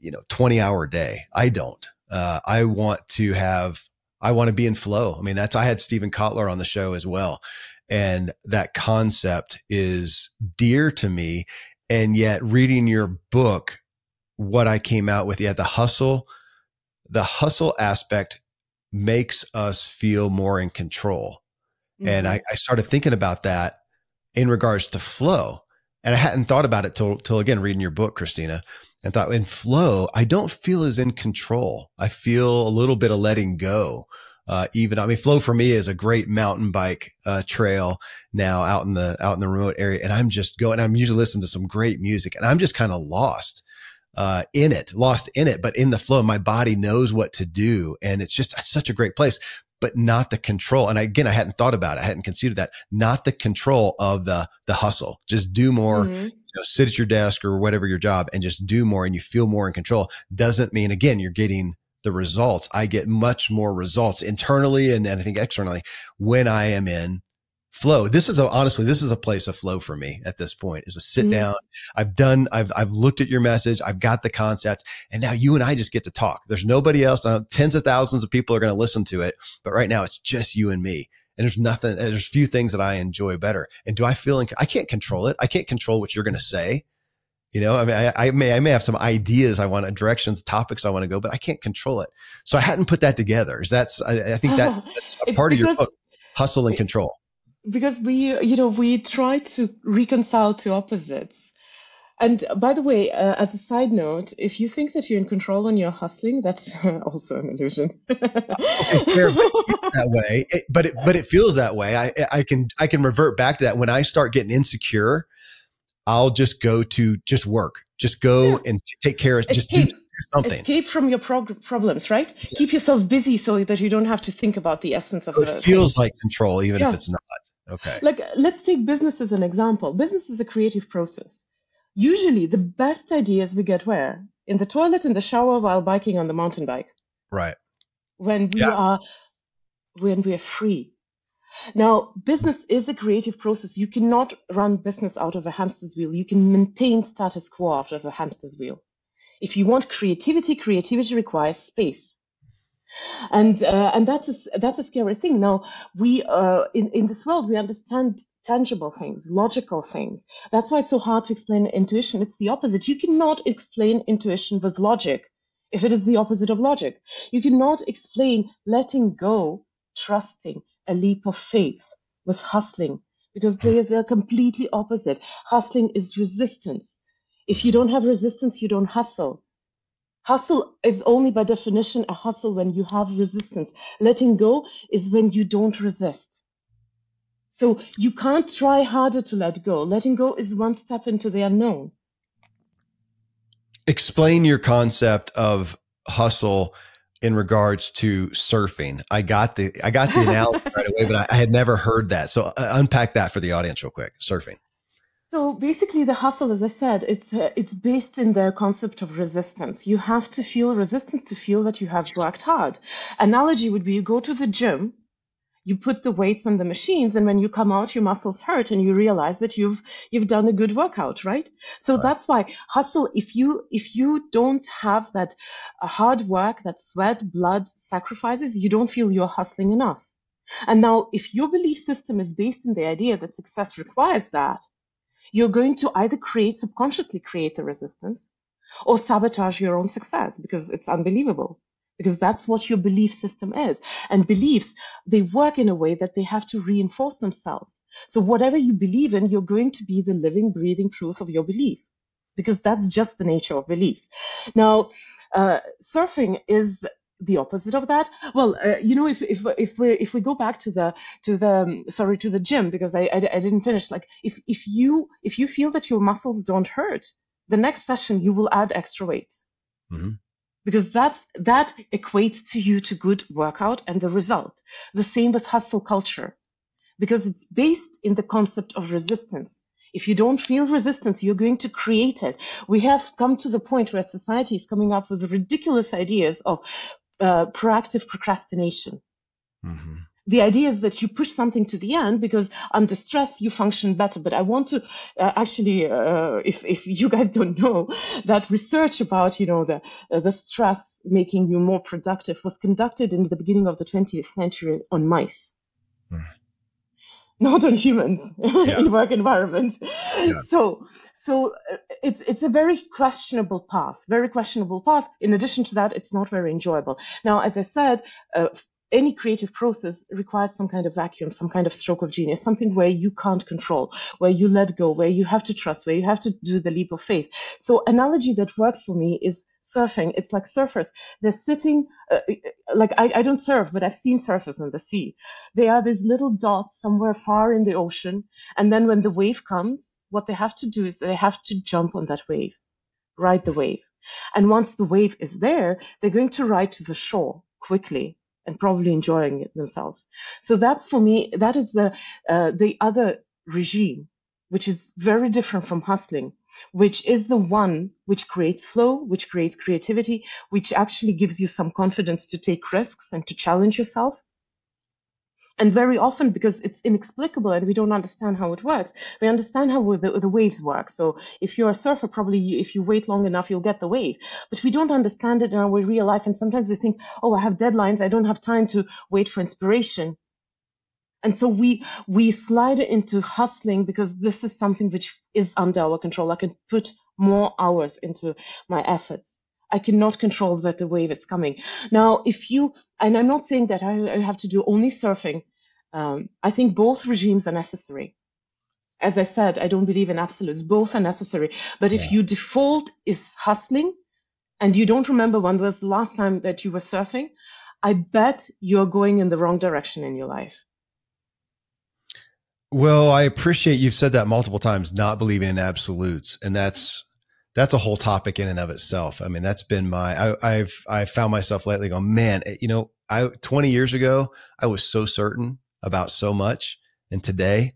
you know 20 hour day. I don't. Uh, i want to have i want to be in flow. I mean that's i had steven kotler on the show as well and that concept is dear to me and yet reading your book, what I came out with, yeah, the hustle, the hustle aspect makes us feel more in control. Mm-hmm. And I, I started thinking about that in regards to flow. And I hadn't thought about it till, till again, reading your book, Kristina, and thought in flow, I don't feel as in control. I feel a little bit of letting go. Uh, even, I mean, flow for me is a great mountain bike, uh, trail now out in the, out in the remote area. And I'm just going, I'm usually listening to some great music and I'm just kind of lost uh, in it, lost in it, but in the flow, my body knows what to do. And it's just it's such a great place, but not the control. And again, I hadn't thought about it. I hadn't considered that. Not the control of the, the hustle. Just do more, mm-hmm. you know, sit at your desk or whatever your job and just do more and you feel more in control doesn't mean again, you're getting the results. I get much more results internally and, and I think externally when I am in flow. This is a, honestly, this is a place of flow for me at this point is a sit mm-hmm. down. I've done, I've, I've looked at your message. I've got the concept and now you and I just get to talk. There's nobody else. Uh, tens of thousands of people are going to listen to it, but right now it's just you and me. And there's nothing, there's few things that I enjoy better. And do I feel, in, I can't control it. I can't control what you're going to say. You know, I mean, I, I, may, I may have some ideas I want, directions, topics I want to go, but I can't control it. So I hadn't put that together. That's, I, I think that that's a part of your book, hustle and control. because we you know we try to reconcile two opposites. And by the way uh, as a side note if you think that you're in control and you're hustling that's also an illusion. Okay fair that way. It, but it but it feels that way. I i can i can revert back to that. When i start getting insecure i'll just go to just work just go yeah. and take care of just do something. Escape from your prog- problems, right? Yeah. Keep yourself busy so that you don't have to think about the essence of it. It feels like control, even yeah. if it's not. Okay. Like, let's take business as an example. Business is a creative process. Usually, the best ideas we get where? In the toilet, in the shower, while biking on the mountain bike. Right. When we are, when we are free. Now, business is a creative process. You cannot run business out of a hamster's wheel. You can maintain status quo out of a hamster's wheel. If you want creativity, creativity requires space and uh, and that's a, that's a scary thing. Now we uh, in in this world we understand tangible things, logical things. That's why it's so hard to explain intuition. It's the opposite. You cannot explain intuition with logic if it is the opposite of logic. You cannot explain letting go, trusting, a leap of faith with hustling because they, they're completely opposite. Hustling is resistance. If you don't have resistance, you don't hustle. Hustle is only by definition a hustle when you have resistance. Letting go is when you don't resist. So you can't try harder to let go. Letting go is one step into the unknown. Explain your concept of hustle in regards to surfing. I got the I got the analysis right away, but I, I, had never heard that. So uh, unpack that for the audience real quick. Surfing. So basically, the hustle, as I said, it's uh, it's based in the concept of resistance. You have to feel resistance to feel that you have worked hard. Analogy would be you go to the gym, you put the weights on the machines, and when you come out, your muscles hurt, and you realize that you've you've done a good workout, right? So right. that's why hustle. If you if you don't have that uh, hard work, that sweat, blood, sacrifices, you don't feel you're hustling enough. And now, if your belief system is based in the idea that success requires that you're going to either create, subconsciously create the resistance or sabotage your own success because it's unbelievable. Because that's what your belief system is. And beliefs, they work in a way that they have to reinforce themselves. So whatever you believe in, you're going to be the living, breathing proof of your belief because that's just the nature of beliefs. Now, uh, surfing is the opposite of that well uh, you know if if if we if we go back to the to the um, sorry to the gym because I, I, I didn't finish like if if you if you feel that your muscles don't hurt the next session you will add extra weights mm-hmm. Because that's that equates to you to good workout and the result the same with hustle culture because it's based in the concept of resistance if you don't feel resistance, you're going to create it. We have come to the point where society is coming up with ridiculous ideas of uh, proactive procrastination. Mm-hmm. The idea is that you push something to the end because under stress you function better. But I want to uh, actually, uh, if if you guys don't know, that research about you know the uh, the stress making you more productive was conducted in the beginning of the 20th century on mice. Mm not on humans yeah. in work environments. Yeah. So, so uh, it's it's a very questionable path, very questionable path. In addition to that, it's not very enjoyable. Now, as I said, uh, any creative process requires some kind of vacuum, some kind of stroke of genius, something where you can't control, where you let go, where you have to trust, where you have to do the leap of faith. So analogy that works for me is surfing. It's like surfers. They're sitting, uh, like I, I don't surf, but I've seen surfers in the sea. They are these little dots somewhere far in the ocean. And then when the wave comes, what they have to do is they have to jump on that wave, ride the wave. And once the wave is there, they're going to ride to the shore quickly and probably enjoying it themselves. So that's for me, that is the, uh, the other regime, which is very different from hustling, which is the one which creates flow, which creates creativity, which actually gives you some confidence to take risks and to challenge yourself and very often because it's inexplicable and we don't understand how it works we understand how the, the waves work. So if you're a surfer probably you, if you wait long enough you'll get the wave. But we don't understand it in our real life and sometimes we think oh i have deadlines. I don't have time to wait for inspiration. And so we we slide into hustling because this is something which is under our control. I can put more hours into my efforts. I cannot control that the wave is coming. Now, if you, and I'm not saying that I, I have to do only surfing. Um, I think both regimes are necessary. As I said, I don't believe in absolutes. Both are necessary. But if yeah. your default is hustling and you don't remember when was the last time that you were surfing, I bet you're going in the wrong direction in your life. Well, I appreciate you've said that multiple times, not believing in absolutes. And that's that's a whole topic in and of itself. I mean, that's been my, I, have I've found myself lately going, man, eh, you know, I, 20 years ago, I was so certain about so much. And today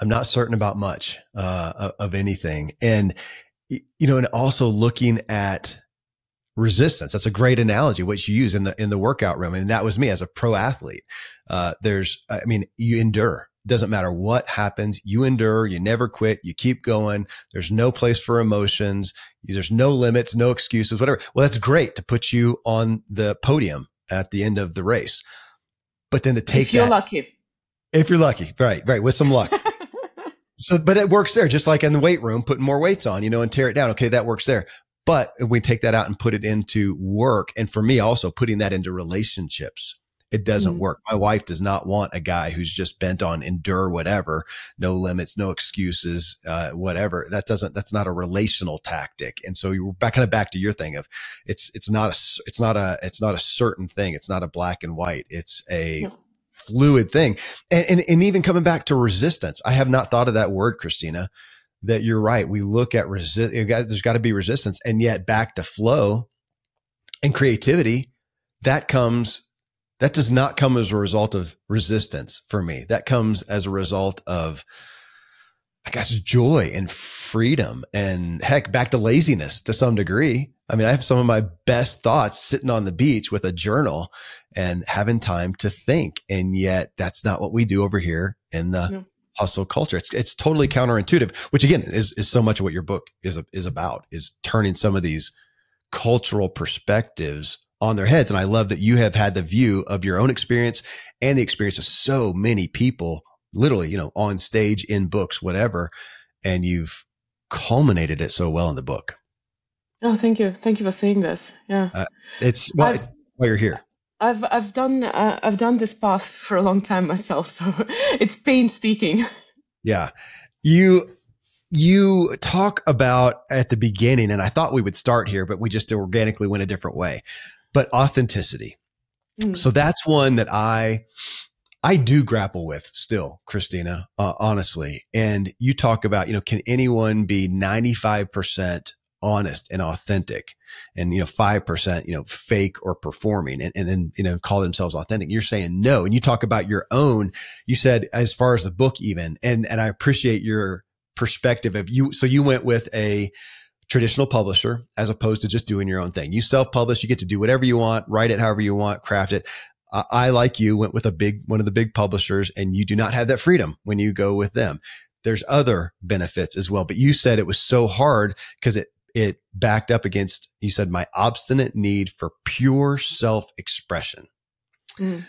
I'm not certain about much, uh, of anything. And, you know, and also looking at resistance. That's a great analogy, which you use in the, in the workout room. And that was me as a pro athlete. Uh, there's, I mean, you endure doesn't matter what happens. You endure. You never quit. You keep going. There's no place for emotions. There's no limits, no excuses, whatever. Well, that's great to put you on the podium at the end of the race. But then to take if you're that, lucky, if you're lucky, right, right, with some luck. so, but it works there, just like in the weight room, putting more weights on, you know, and tear it down. Okay, that works there. But we take that out and put it into work. And for me, also putting that into relationships it doesn't mm-hmm. work. My wife does not want a guy who's just bent on endure whatever, no limits, no excuses, uh, whatever. That doesn't, that's not a relational tactic. And so you're back kind of back to your thing of it's, it's not a, it's not a, it's not a certain thing. It's not a black and white. It's a fluid thing. And, and, and even coming back to resistance, I have not thought of that word, Kristina, that you're right. We look at resist, there's got to be resistance and yet back to flow and creativity that comes that does not come as a result of resistance for me. That comes as a result of, I guess, joy and freedom and heck, back to laziness to some degree. I mean, I have some of my best thoughts sitting on the beach with a journal and having time to think. And yet that's not what we do over here in the no. hustle culture. It's, it's totally counterintuitive, which again is, is so much of what your book is, is about is turning some of these cultural perspectives on their heads. And I love that you have had the view of your own experience and the experience of so many people, literally, you know, on stage, in books, whatever. And you've culminated it so well in the book. Oh, thank you. Thank you for saying this. Yeah. Uh, it's well, while you're here. I've I've done uh, I've done this path for a long time myself, so it's pain speaking. Yeah, you you talk about at the beginning, and I thought we would start here, but we just organically went a different way but authenticity. Mm. So that's one that I, I do grapple with still, Kristina, uh, honestly. And you talk about, you know, can anyone be 95% honest and authentic and, you know, 5%, you know, fake or performing and, and then, you know, call themselves authentic. You're saying no. And you talk about your own, you said as far as the book even, and, and I appreciate your perspective of you. So you went with a, traditional publisher as opposed to just doing your own thing. You self publish, you get to do whatever you want, write it however you want, craft it. I, I, like you, went with a big, one of the big publishers, and you do not have that freedom when you go with them. There's other benefits as well, but you said it was so hard because it, it backed up against, you said, my obstinate need for pure self expression. Mm.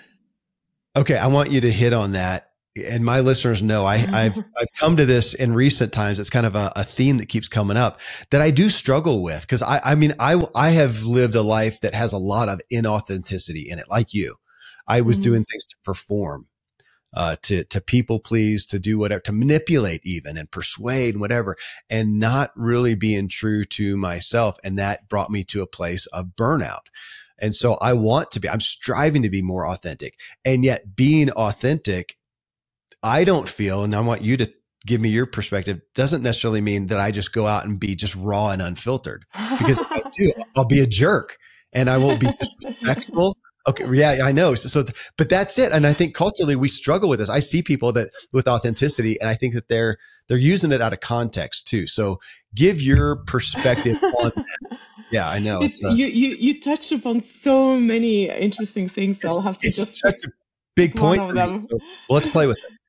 Okay. I want you to hit on that and my listeners know I, have I've come to this in recent times. It's kind of a, a theme that keeps coming up that I do struggle with because I I mean I I have lived a life that has a lot of inauthenticity in it, like you. I was mm-hmm. doing things to perform, uh, to to people please, to do whatever, to manipulate even and persuade and whatever, and not really being true to myself, and that brought me to a place of burnout. And so I want to be, I'm striving to be more authentic. And yet being authentic I don't feel, and I want you to give me your perspective, doesn't necessarily mean that I just go out and be just raw and unfiltered. Because if I do, I'll be a jerk and I won't be disrespectful. Okay, yeah, I know. So, so, but that's it. And I think culturally we struggle with this. I see people that with authenticity, and I think that they're they're using it out of context too. So, give your perspective on that. Yeah, I know. It's, it's uh, you, you you touched upon so many interesting things. I'll have to just such a big point. So, well, let's play with it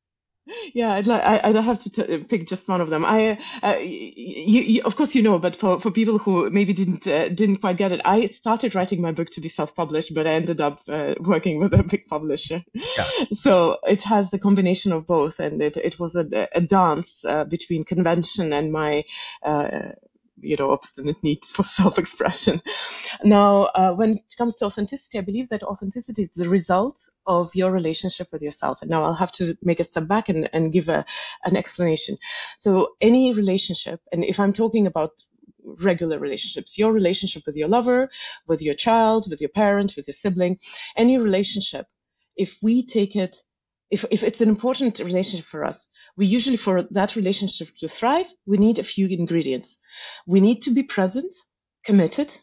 yeah, I'd like, I, I don't have to t- pick just one of them. I, uh, you, you, of course, you know, but for, for people who maybe didn't uh, didn't quite get it, I started writing my book to be self-published, but I ended up uh, working with a big publisher. Yeah. So it has the combination of both, and it it was a, a dance uh, between convention and my uh, you know obstinate needs for self-expression. Now uh, when it comes to authenticity i believe that authenticity is the result of your relationship with yourself. And now i'll have to make a step back and, and give a, an explanation. So any relationship and if i'm talking about regular relationships your relationship with your lover with your child with your parent with your sibling any relationship if we take it if, if it's an important relationship for us we usually for that relationship to thrive we need a few ingredients we need to be present, committed,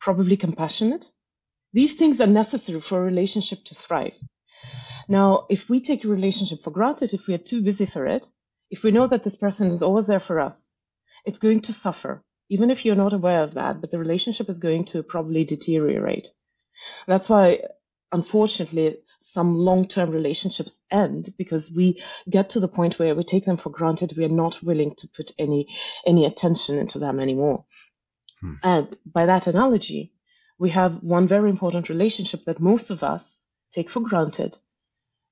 probably compassionate. These things are necessary for a relationship to thrive. Now, if we take a relationship for granted, if we are too busy for it, if we know that this person is always there for us, it's going to suffer, even if you're not aware of that, but the relationship is going to probably deteriorate. That's why, unfortunately, some long-term relationships end because we get to the point where we take them for granted. We are not willing to put any any attention into them anymore. Hmm. And by that analogy, we have one very important relationship that most of us take for granted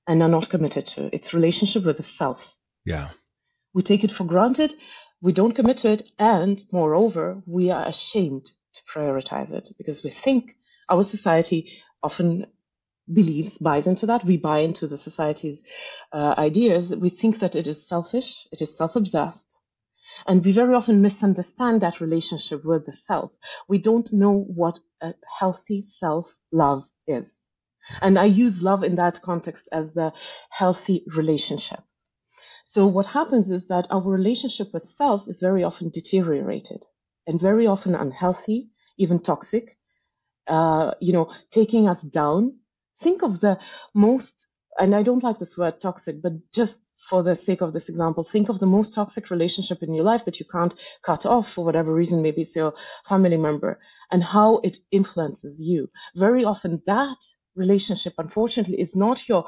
and are not committed to. It's relationship with the self. Yeah. We take it for granted, we don't commit to it, and moreover, we are ashamed to prioritize it because we think our society often believes, buys into that. We buy into the society's uh, ideas. We think that it is selfish, it is self obsessed. And we very often misunderstand that relationship with the self. We don't know what a healthy self love is. And I use love in that context as the healthy relationship. So what happens is that our relationship with self is very often deteriorated and very often unhealthy, even toxic, uh, you know, taking us down think of the most, and I don't like this word toxic, but just for the sake of this example, think of the most toxic relationship in your life that you can't cut off for whatever reason. Maybe it's your family member and how it influences you. Very often that relationship, unfortunately, is not your,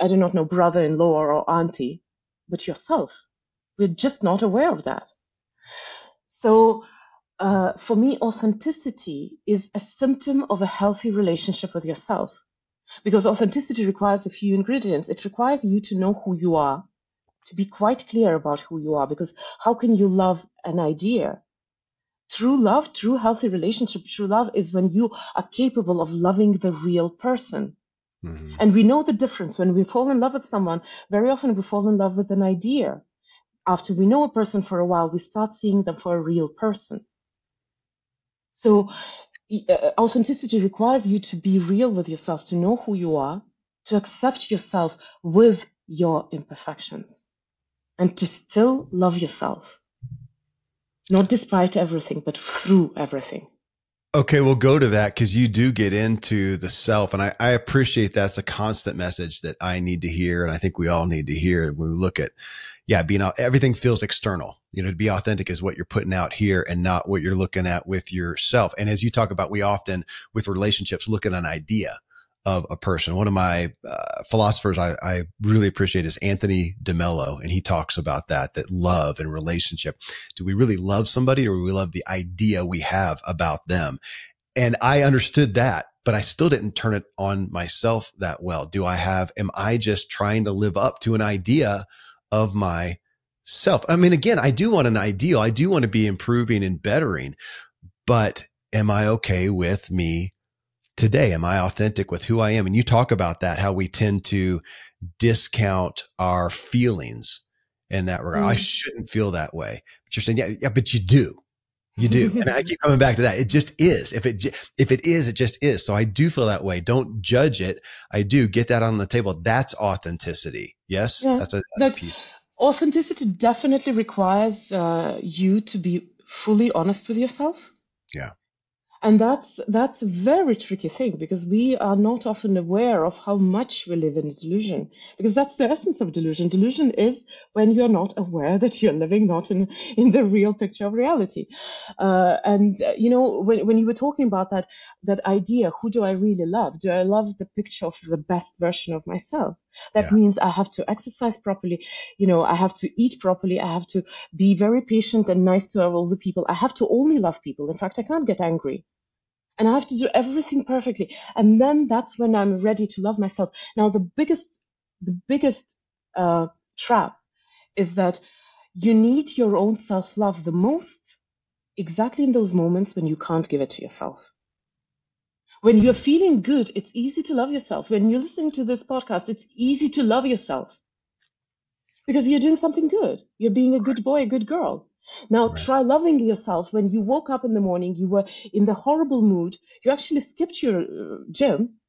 I do not know, brother-in-law or auntie, but yourself. We're just not aware of that. So uh, for me, authenticity is a symptom of a healthy relationship with yourself because authenticity requires a few ingredients. It requires you to know who you are, to be quite clear about who you are, because how can you love an idea? True love, true healthy relationship, true love is when you are capable of loving the real person. Mm-hmm. And we know the difference. When we fall in love with someone, very often we fall in love with an idea. After we know a person for a while, we start seeing them for a real person. So authenticity requires you to be real with yourself, to know who you are, to accept yourself with your imperfections, and to still love yourself. Not despite everything, but through everything. Okay, we'll go to that because you do get into the self. And I, I, appreciate that's a constant message that I need to hear. And I think we all need to hear when we look at, yeah, being out, everything feels external. You know, to be authentic is what you're putting out here and not what you're looking at with yourself. And as you talk about, we often with relationships look at an idea of a person. One of my uh, philosophers I, I, really appreciate is Anthony DeMello, and he talks about that, that love and relationship. Do we really love somebody or do we love the idea we have about them? and I understood that, but I still didn't turn it on myself that well. Do I have, am I just trying to live up to an idea of myself? I mean, again, I do want an ideal. I do want to be improving and bettering, but am I okay with me today? Am I authentic with who I am? And you talk about that, how we tend to discount our feelings in that regard. Mm. I shouldn't feel that way. But you're saying, yeah, yeah, but you do. You do. and I keep coming back to that. It just is. If it, if it is, it just is. So I do feel that way. Don't judge it. I do get that on the table. That's authenticity. Yes. Yeah, that's a, that's a piece. Authenticity definitely requires uh, you to be fully honest with yourself. Yeah and that's that's a very tricky thing because we are not often aware of how much we live in a delusion because that's the essence of delusion. Delusion is when you're not aware that you're living not in in the real picture of reality. Uh, and uh, you know when, when you were talking about that that idea who do i really love? Do i love the picture of the best version of myself that yeah. means I have to exercise properly. You know, I have to eat properly. I have to be very patient and nice to all the people. I have to only love people. In fact, I can't get angry. And I have to do everything perfectly. And then that's when I'm ready to love myself. Now, the biggest, the biggest uh, trap is that you need your own self love the most exactly in those moments when you can't give it to yourself. When you're feeling good, it's easy to love yourself. When you're listening to this podcast, it's easy to love yourself because you're doing something good. You're being a good boy, a good girl. Now right. try loving yourself when you woke up in the morning, you were in the horrible mood, you actually skipped your uh, gym.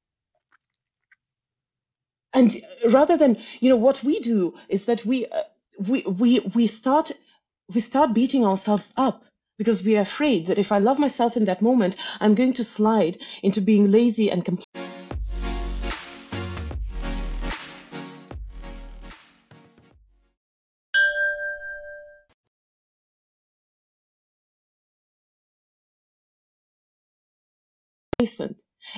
And rather than, you know, what we do is that we, uh, we, we, we start, we start beating ourselves up because we are afraid that if I love myself in that moment, I'm going to slide into being lazy and complacent.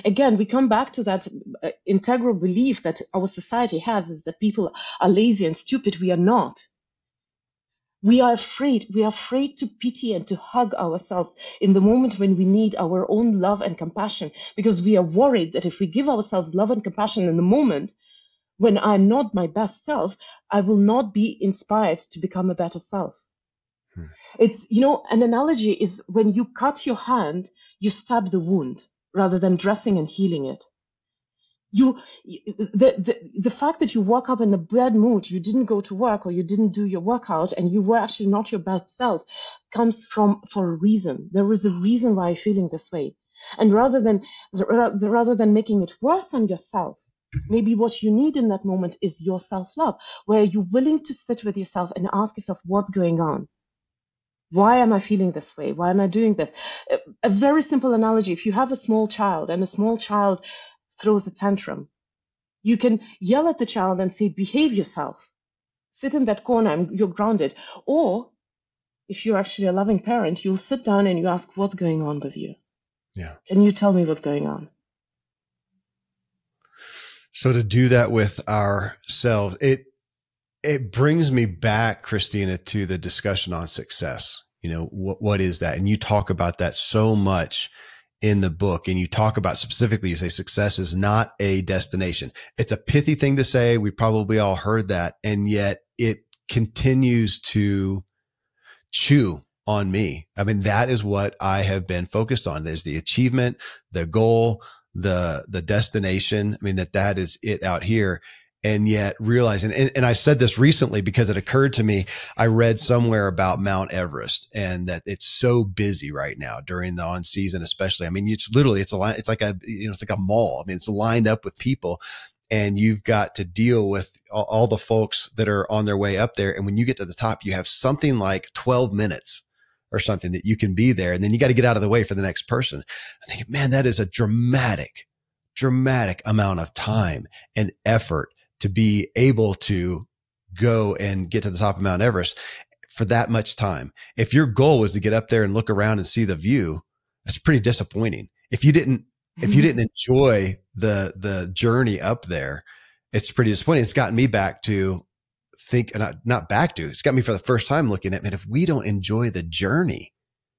Again, we come back to that uh, integral belief that our society has is that people are lazy and stupid. We are not. We are afraid. We are afraid to pity and to hug ourselves in the moment when we need our own love and compassion because we are worried that if we give ourselves love and compassion in the moment, when I'm not my best self, I will not be inspired to become a better self. Hmm. It's, you know, an analogy is when you cut your hand, you stab the wound rather than dressing and healing it you the, the the fact that you woke up in a bad mood you didn't go to work or you didn't do your workout and you were actually not your best self comes from for a reason there is a reason why you're feeling this way and rather than rather than making it worse on yourself maybe what you need in that moment is your self-love where you're willing to sit with yourself and ask yourself what's going on why am I feeling this way? Why am I doing this? A very simple analogy. If you have a small child and a small child throws a tantrum, you can yell at the child and say, behave yourself. Sit in that corner and you're grounded. Or if you're actually a loving parent, you'll sit down and you ask, what's going on with you? Yeah. Can you tell me what's going on? So to do that with ourselves, it it brings me back, Kristina, to the discussion on success. You know, what, what is that? And you talk about that so much in the book and you talk about specifically, you say success is not a destination. It's a pithy thing to say. We probably all heard that. And yet it continues to chew on me. I mean, that is what I have been focused on. is the achievement, the goal, the, the destination. I mean, that that is it out here and yet realizing and, and, i said this recently because it occurred to me i read somewhere about mount everest and that it's so busy right now during the on season especially. I mean it's literally it's a line it's like a you know it's like a mall. I mean it's lined up with people and you've got to deal with all, all the folks that are on their way up there and when you get to the top you have something like 12 minutes or something that you can be there and then you got to get out of the way for the next person. I think man that is a dramatic dramatic amount of time and effort to be able to go and get to the top of Mount Everest for that much time. If your goal was to get up there and look around and see the view, that's pretty disappointing. If you didn't, if you didn't enjoy the, the journey up there, it's pretty disappointing. It's gotten me back to think, not, not back to, it's got me for the first time looking at, man, if we don't enjoy the journey,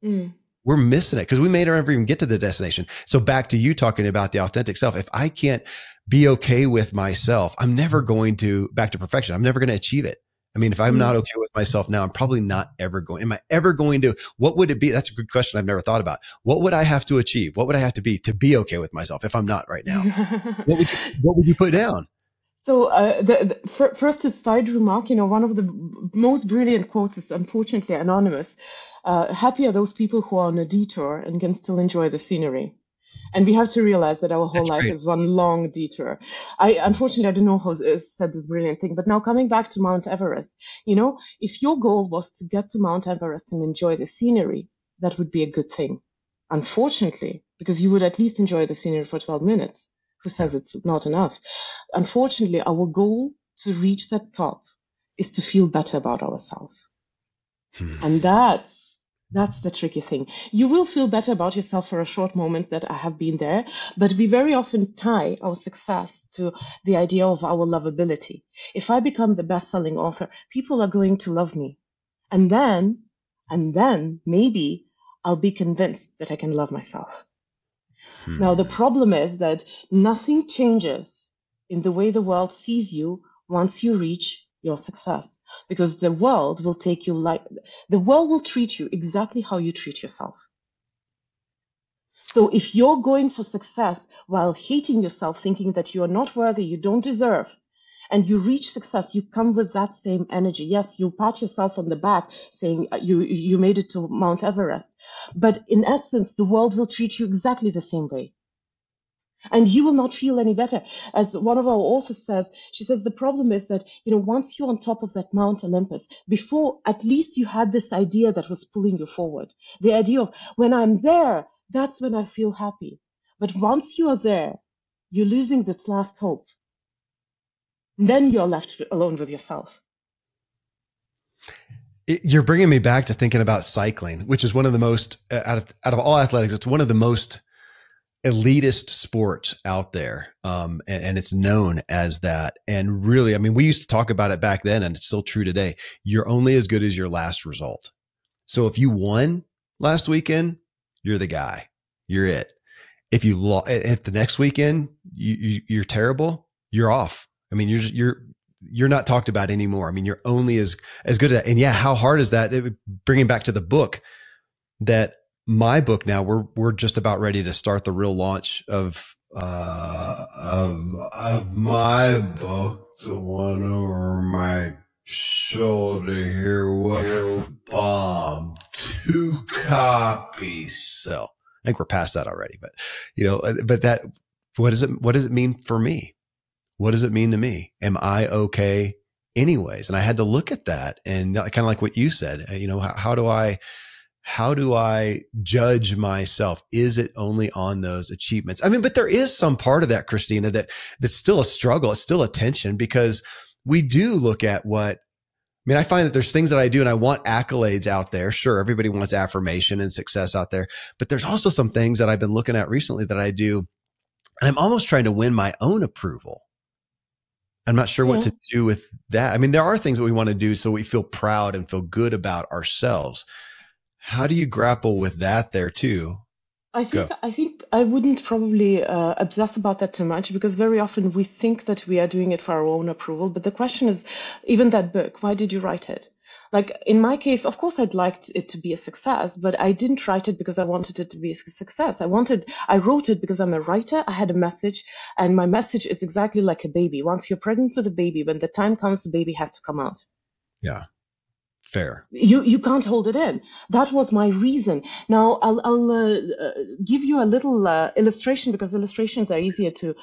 mm. we're missing it because we may never even get to the destination. So back to you talking about the authentic self. If I can't be okay with myself, I'm never going to back to perfection. I'm never going to achieve it. I mean, if I'm not mm-hmm. okay with myself now, I'm probably not ever going. Am I ever going to? What would it be? That's a good question. I've never thought about. What would I have to achieve? What would I have to be to be okay with myself if I'm not right now? what would you What would you put down? So uh, the, the, first, a side remark. You know, one of the most brilliant quotes is unfortunately anonymous. Uh, happy are those people who are on a detour and can still enjoy the scenery. And we have to realize that our whole That's life great. is one long detour. I unfortunately I don't know who said this brilliant thing, but now coming back to Mount Everest, you know, if your goal was to get to Mount Everest and enjoy the scenery, that would be a good thing. Unfortunately, because you would at least enjoy the scenery for 12 minutes. Who says it's not enough? Unfortunately, our goal to reach that top is to feel better about ourselves. Hmm. And that's that's the tricky thing. You will feel better about yourself for a short moment that I have been there, but we very often tie our success to the idea of our lovability. If I become the best selling author, people are going to love me. And then, and then maybe I'll be convinced that I can love myself. Hmm. Now, the problem is that nothing changes in the way the world sees you once you reach your success because the world will take you like the world will treat you exactly how you treat yourself. So if you're going for success while hating yourself, thinking that you are not worthy, you don't deserve, and you reach success, you come with that same energy. Yes, you pat yourself on the back saying uh, you, you made it to Mount Everest. But in essence, the world will treat you exactly the same way and you will not feel any better. As one of our authors says, she says the problem is that, you know, once you're on top of that Mount Olympus, before at least you had this idea that was pulling you forward. The idea of when I'm there, that's when I feel happy. But once you are there, you're losing this last hope. Then you're left alone with yourself. You're bringing me back to thinking about cycling, which is one of the most uh, out of out of all athletics. It's one of the most elitist sport out there. Um, and, and, it's known as that. And really, I mean, we used to talk about it back then and it's still true today. You're only as good as your last result. So if you won last weekend, you're the guy. You're it. If you lo- if the next weekend you, you are terrible, you're off. I mean, you're you're you're not talked about anymore. I mean, you're only as as good at. And yeah, how hard is that? It, bringing back to the book that my book now we're we're just about ready to start the real launch of uh of, of my book. The one over my shoulder here what bomb two copies. So i think we're past that already but you know uh, but that what does it what does it mean for me? What does it mean to me? Am i okay anyways? And i had to look at that and kind of like what you said uh, you know how, how do i how do I judge myself? Is it only on those achievements? I mean, but there is some part of that, Kristina, that that's still a struggle. It's still a tension because we do look at what I mean, I find that there's things that I do and I want accolades out there. Sure, everybody wants affirmation and success out there, but there's also some things that I've been looking at recently that I do and I'm almost trying to win my own approval. I'm not sure yeah. what to mm-hmm. do with that. I mean, there are things that we want to do so we feel proud and feel good about ourselves. How do you grapple with that there too? I think Go. I think I wouldn't probably uh, obsess about that too much because very often we think that we are doing it for our own approval. But the question is, even that book, why did you write it? Like in my case, of course, I'd liked it to be a success, but I didn't write it because I wanted it to be a success. I wanted, I wrote it because I'm a writer. I had a message, and my message is exactly like a baby. Once you're pregnant with a baby, when the time comes, the baby has to come out. Yeah. Fair. You you can't hold it in. That was my reason. Now I'll I'll uh, uh, give you a little uh, illustration because illustrations are easier to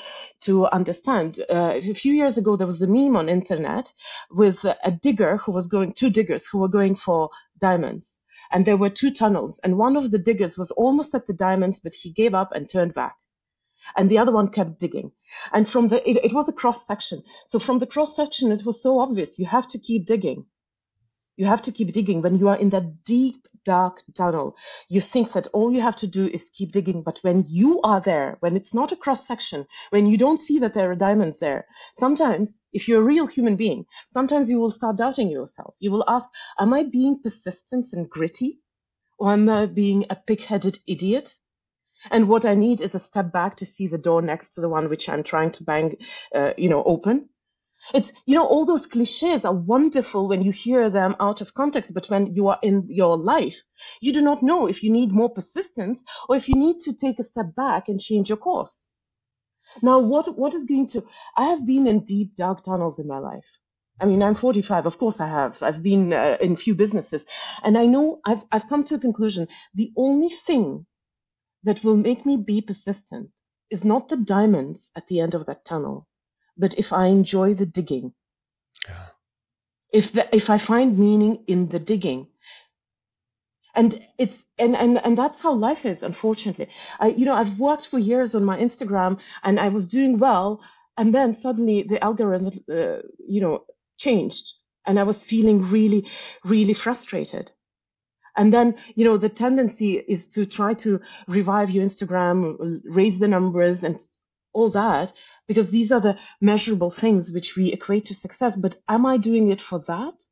to understand. Uh, a few years ago there was a meme on internet with a digger who was going two diggers who were going for diamonds, and there were two tunnels, and one of the diggers was almost at the diamonds, but he gave up and turned back and the other one kept digging. And from the, it, it was a cross section. So from the cross section, it was so obvious you have to keep digging. You have to keep digging. When you are in that deep, dark tunnel, you think that all you have to do is keep digging. But when you are there, when it's not a cross section, when you don't see that there are diamonds there, sometimes, if you're a real human being, sometimes you will start doubting yourself. You will ask, Am I being persistent and gritty? or am I being a pig-headed idiot? And what I need is a step back to see the door next to the one which I'm trying to bang, uh, you know, open. It's, you know, all those cliches are wonderful when you hear them out of context, but when you are in your life, you do not know if you need more persistence or if you need to take a step back and change your course. Now, what, what is going to, I have been in deep, dark tunnels in my life. I mean, I'm 45. Of course, I have. I've been uh, in few businesses, and I know I've I've come to a conclusion. The only thing that will make me be persistent is not the diamonds at the end of that tunnel, but if I enjoy the digging. Yeah. If the, if I find meaning in the digging. And it's and, and and that's how life is, unfortunately. I you know, I've worked for years on my Instagram and I was doing well, and then suddenly the algorithm uh, you know changed and I was feeling really, really frustrated. And then, you know, the tendency is to try to revive your Instagram, raise the numbers and all that, because these are the measurable things which we equate to success. But am I doing it for that?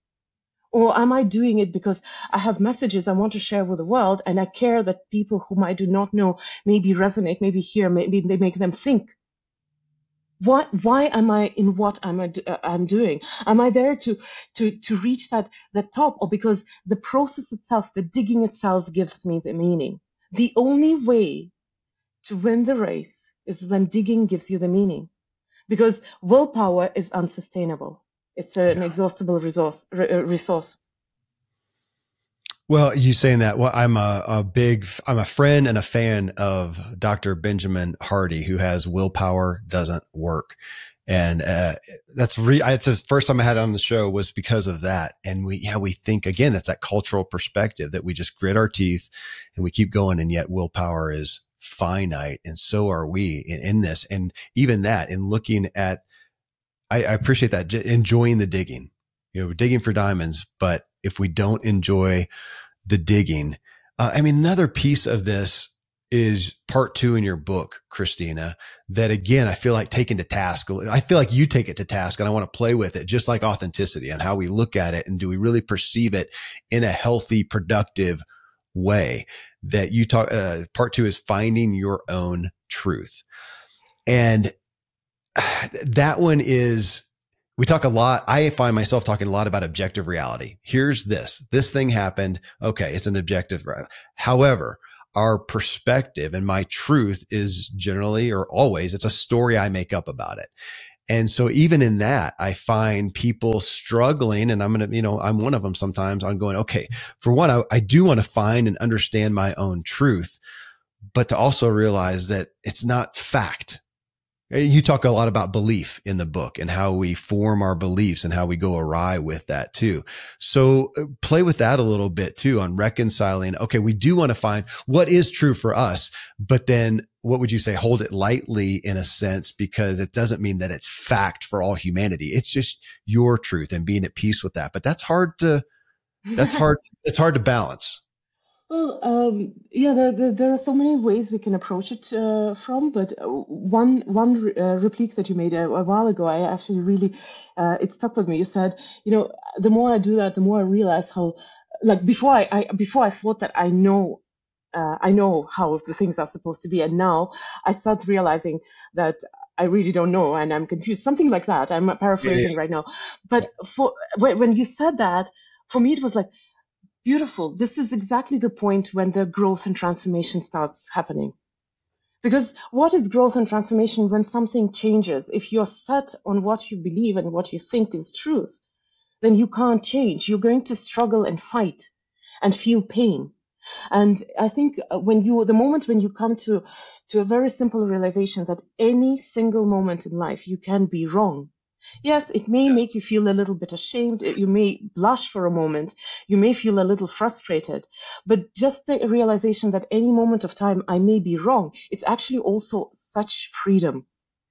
Or am I doing it because I have messages I want to share with the world and I care that people whom I do not know maybe resonate, maybe hear, maybe they make them think why why am i in what am i uh, i'm doing am i there to to to reach that the top or because the process itself the digging itself gives me the meaning the only way to win the race is when digging gives you the meaning because willpower is unsustainable it's an yeah. exhaustible resource uh, resource well, you saying that? Well, I'm a, a big, I'm a friend and a fan of Dr. Benjamin Hardy, who has willpower doesn't work. And, uh, that's re, I, it's the first time I had on the show was because of that. And we, yeah, we think again, that's that cultural perspective that we just grit our teeth and we keep going. And yet willpower is finite. And so are we in, in this. And even that in looking at, I, I appreciate that enjoying the digging, you know, digging for diamonds, but if we don't enjoy the digging. Uh, I mean, another piece of this is part two in your book, Kristina, that again, I feel like taking to task. I feel like you take it to task and I want to play with it, just like authenticity and how we look at it. And do we really perceive it in a healthy, productive way that you talk, uh, part two is finding your own truth. And that one is we talk a lot. I find myself talking a lot about objective reality. Here's this. This thing happened. Okay. It's an objective. However, our perspective and my truth is generally or always, it's a story I make up about it. And so even in that, I find people struggling and I'm going to, you know, I'm one of them sometimes on going, okay, for one, I, I do want to find and understand my own truth, but to also realize that it's not fact you talk a lot about belief in the book and how we form our beliefs and how we go awry with that too. So uh, play with that a little bit too on reconciling. Okay. We do want to find what is true for us, but then what would you say? Hold it lightly in a sense, because it doesn't mean that it's fact for all humanity. It's just your truth and being at peace with that. But that's hard to, that's hard. It's hard to balance. Well, um, yeah, there, there, there are so many ways we can approach it uh, from, but uh, one one re- uh, replique that you made a, a while ago, I actually really uh, it stuck with me. You said, you know, the more I do that, the more I realize how, like before I, I before I thought that I know, uh, I know how the things are supposed to be, and now I start realizing that I really don't know and I'm confused. Something like that. I'm paraphrasing yeah. right now, but for when you said that, for me it was like beautiful. This is exactly the point when the growth and transformation starts happening. Because what is growth and transformation when something changes? If you're set on what you believe and what you think is truth, then you can't change. You're going to struggle and fight and feel pain. And I think uh, when you, the moment when you come to, to a very simple realization that any single moment in life you can be wrong, Yes, it may yes. make you feel a little bit ashamed. You may blush for a moment. You may feel a little frustrated. But just the realization that any moment of time I may be wrong, it's actually also such freedom.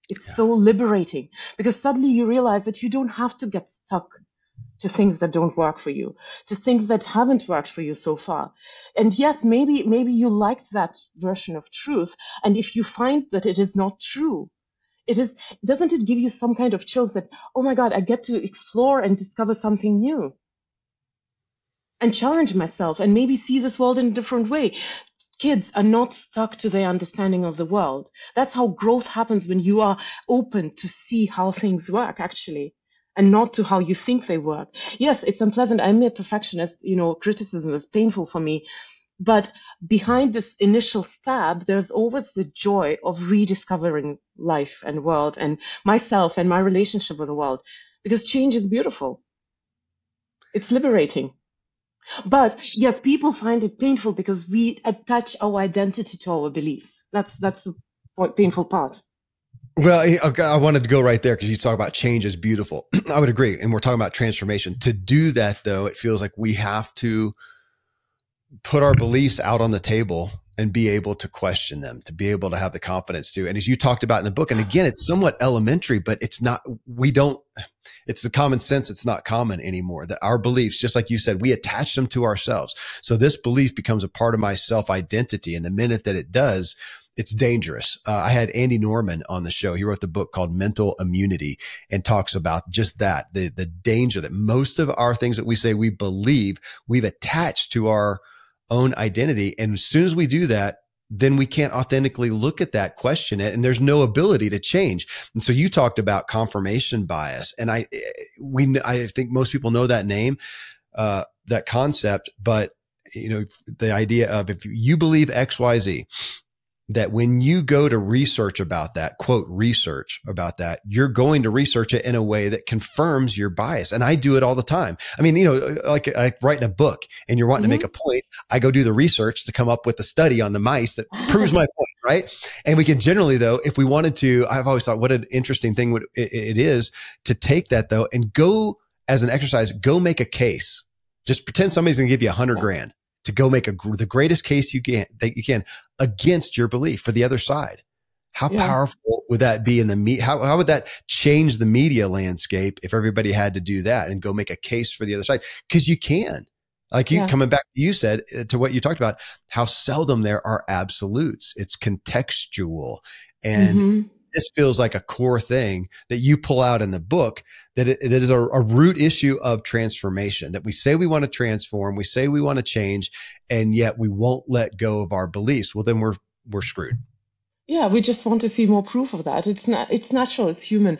It's yeah. so liberating because suddenly you realize that you don't have to get stuck to things that don't work for you, to things that haven't worked for you so far. And yes, maybe, maybe you liked that version of truth. And if you find that it is not true, it is doesn't it give you some kind of chills that oh my god i get to explore and discover something new and challenge myself and maybe see this world in a different way. Kids are not stuck to their understanding of the world. That's how growth happens when you are open to see how things work, actually and not to how you think they work. Yes, it's unpleasant. I'm a perfectionist. You know, criticism is painful for me. But behind this initial stab, there's always the joy of rediscovering life and world and myself and my relationship with the world because change is beautiful. It's liberating. But yes, people find it painful because we attach our identity to our beliefs. That's that's the painful part. Well, eh, I wanted to go right there because you talk about change is beautiful. I would agree. And we're talking about transformation. To do that, though, it feels like we have to put our beliefs out on the table and be able to question them, to be able to have the confidence to. And as you talked about in the book, and again, it's somewhat elementary, but it's not, we don't, it's the common sense. It's not common anymore that our beliefs, just like you said, we attach them to ourselves. So this belief becomes a part of my self identity. And the minute that it does, it's dangerous. Uh, I had Andy Norman on the show. He wrote the book called Mental Immunity and talks about just that, the, the danger that most of our things that we say we believe, we've attached to our own identity. And as soon as we do that, then we can't authentically look at that, question and there's no ability to change. And so you talked about confirmation bias, and I, we, I think most people know that name, uh, that concept, but you know, the idea of if you believe X, Y, Z, that when you go to research about that, quote, research about that, you're going to research it in a way that confirms your bias. And I do it all the time. I mean, you know, like, like writing a book and you're wanting mm-hmm. to make a point. I go do the research to come up with a study on the mice that proves my point, right? And we can generally, though, if we wanted to, I've always thought what an interesting thing would it is to take that though and go as an exercise, go make a case. Just pretend somebody's going to give you a hundred grand to go make a, the greatest case you can that you can against your belief for the other side. How yeah. powerful would that be in the me? How, how would that change the media landscape if everybody had to do that and go make a case for the other side? Because you can. Like you yeah. coming back, you said uh, to what you talked about, how seldom there are absolutes. It's contextual. And mm-hmm this feels like a core thing that you pull out in the book that it, it is a, a root issue of transformation that we say we want to transform, we say we want to change, and yet we won't let go of our beliefs. Well, then we're we're screwed. Yeah, we just want to see more proof of that. It's not. It's natural. It's human.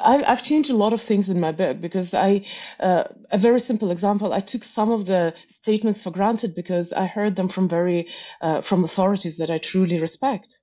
I, have changed a lot of things in my book because I. Uh, a very simple example. I took some of the statements for granted because I heard them from very uh, from authorities that I truly respect.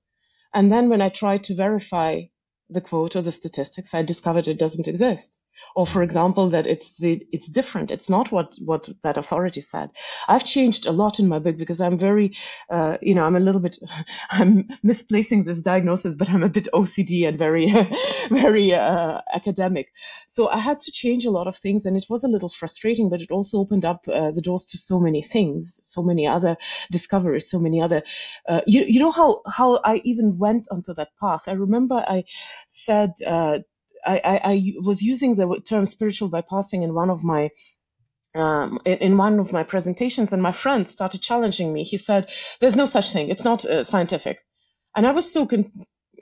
And then when I tried to verify the quote or the statistics, I discovered it doesn't exist or for example that it's the it's different. It's not what what that authority said. I've changed a lot in my book because i'm very uh, you know i'm a little bit i'm misplacing this diagnosis but i'm a bit ocd and very very uh, academic. So i had to change a lot of things and it was a little frustrating but it also opened up uh, the doors to so many things so many other discoveries so many other uh, you, you know how how i even went onto that path. I remember i said uh, I, I, I was using the term spiritual bypassing in one of my um, in one of my presentations, and my friend started challenging me. He said, "There's no such thing. It's not uh, scientific." And I was so con-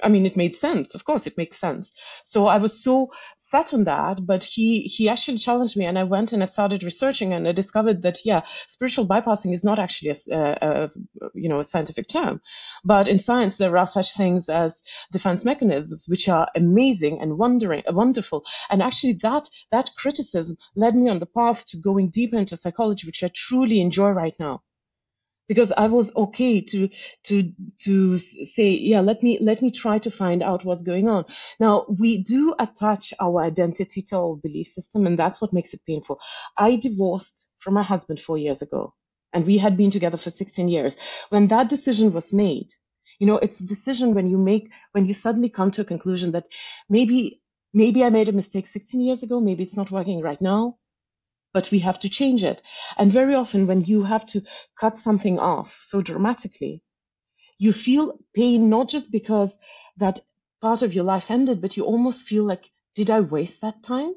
I mean, it made sense. Of course, it makes sense. So I was so set on that. But he he actually challenged me, and I went and I started researching, and I discovered that yeah, spiritual bypassing is not actually a, a, a you know a scientific term, but in science there are such things as defense mechanisms, which are amazing and wondering uh, wonderful. And actually, that that criticism led me on the path to going deeper into psychology, which I truly enjoy right now because I was okay to to to say, yeah, let me let me try to find out what's going on. Now we do attach our identity to our belief system, and that's what makes it painful. I divorced from my husband four years ago, and we had been together for 16 years. When that decision was made, you know, it's a decision when you make when you suddenly come to a conclusion that maybe maybe I made a mistake 16 years ago, maybe it's not working right now but we have to change it. And very often, when you have to cut something off so dramatically, you feel pain not just because that part of your life ended, but you almost feel like, did I waste that time?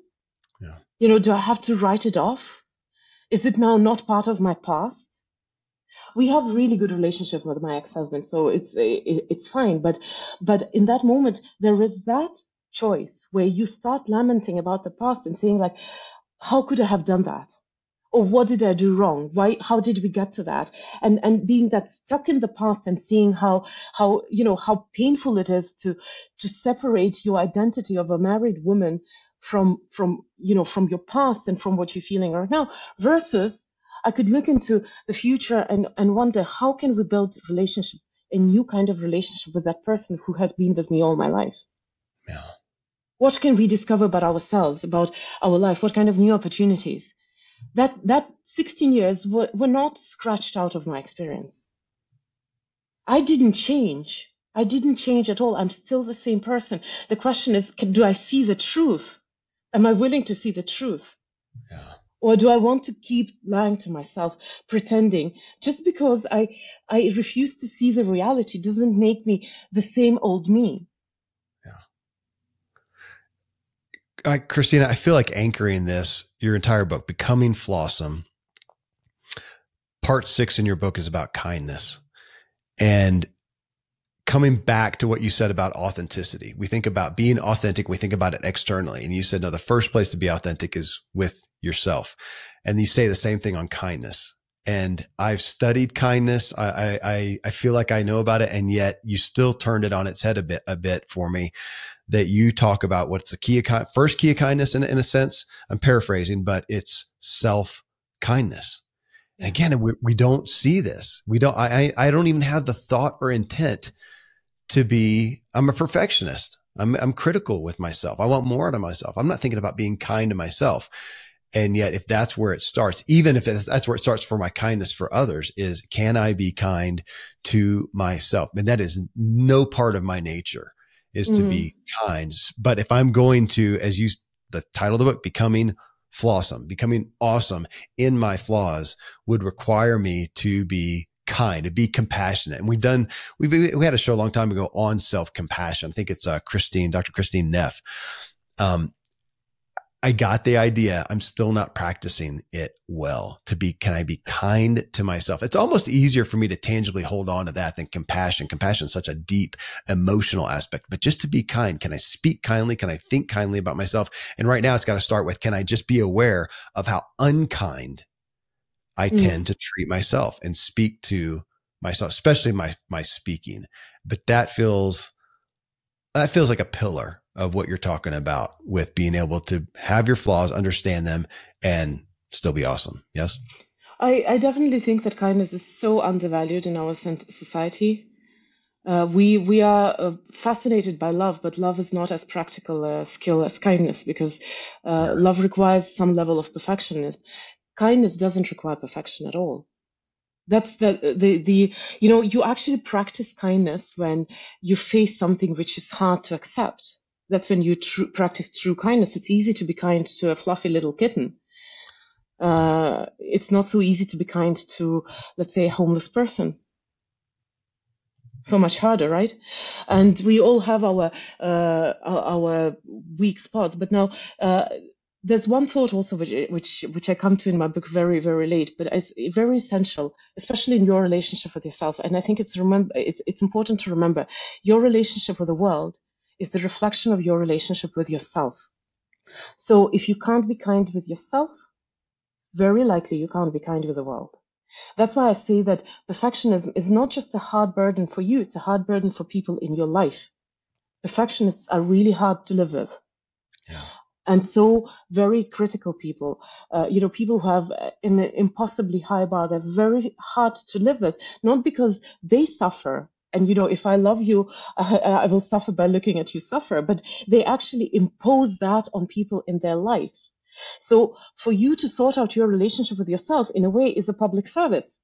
Yeah. You know, do I have to write it off? Is it now not part of my past? We have really good relationship with my ex-husband, so it's it's fine. But but in that moment, there is that choice where you start lamenting about the past and saying like, how could I have done that? or what did i do wrong why how did we get to that and and being that stuck in the past and seeing how how you know how painful it is to to separate your identity of a married woman from from you know from your past and from what you're feeling right now versus i could look into the future and and wonder how can we build relationship a new kind of relationship with that person who has been with me all my life Yeah. What can we discover about ourselves about our life? What kind of new opportunities? That that 16 years were, were not scratched out of my experience. I didn't change. I didn't change at all. I'm still the same person. The question is can, do i see the truth? Am i willing to see the truth? Yeah. or do i want to keep lying to myself pretending? Just because i i refuse to see the reality doesn't make me the same old me I, Kristina, I feel like anchoring this, your entire book, Becoming Flawesome. Part six in your book is about kindness. And coming back to what you said about authenticity, we think about being authentic, we think about it externally. And you said, no, the first place to be authentic is with yourself. And you say the same thing on kindness. And I've studied kindness. I, I, I feel like I know about it. And yet you still turned it on its head a bit, a bit for me that you talk about what's the key of first key of kindness in, in a sense. I'm paraphrasing, but it's self kindness. And again, we, we don't see this. We don't, I, I don't even have the thought or intent to be, I'm a perfectionist. I'm, I'm critical with myself. I want more out of myself. I'm not thinking about being kind to myself. And yet, if that's where it starts, even if that's where it starts for my kindness for others is can I be kind to myself? And that is no part of my nature is mm-hmm. to be kind. But if I'm going to, as you, the title of the book, becoming flawesome, becoming awesome in my flaws would require me to be kind, to be compassionate. And we've done, we've, we had a show a long time ago on self compassion. I think it's uh, Christine, Dr. Christine Neff. Um, I got the idea. I'm still not practicing it well to be, can I be kind to myself? It's almost easier for me to tangibly hold on to that than compassion. Compassion is such a deep emotional aspect, but just to be kind, can I speak kindly? Can I think kindly about myself? And right now it's got to start with, can I just be aware of how unkind I mm. tend to treat myself and speak to myself, especially my, my speaking. But that feels, that feels like a pillar of what you're talking about with being able to have your flaws, understand them, and still be awesome. Yes. I, I definitely think that kindness is so undervalued in our society. Uh, we we are uh, fascinated by love, but love is not as practical a skill as kindness because uh, love requires some level of perfection. Kindness doesn't require perfection at all. That's the the the you know you actually practice kindness when you face something which is hard to accept that's when you tr- practice true kindness. It's easy to be kind to a fluffy little kitten. Uh, it's not so easy to be kind to, let's say, a homeless person. So much harder, right? And we all have our uh, our weak spots. But now, uh, there's one thought also which, which which I come to in my book very very late, but it's very essential, especially in your relationship with yourself. And I think it's remember it's it's important to remember your relationship with the world is the reflection of your relationship with yourself. So if you can't be kind with yourself, very likely you can't be kind with the world. That's why I say that perfectionism is not just a hard burden for you, it's a hard burden for people in your life. Perfectionists are really hard to live with. Yeah. And so, very critical people, uh, you know, people who have an impossibly high bar, they're very hard to live with, not because they suffer. And you know if i love you I, I, will suffer by looking at you suffer but they actually impose that on people in their lives so for you to sort out your relationship with yourself in a way is a public service.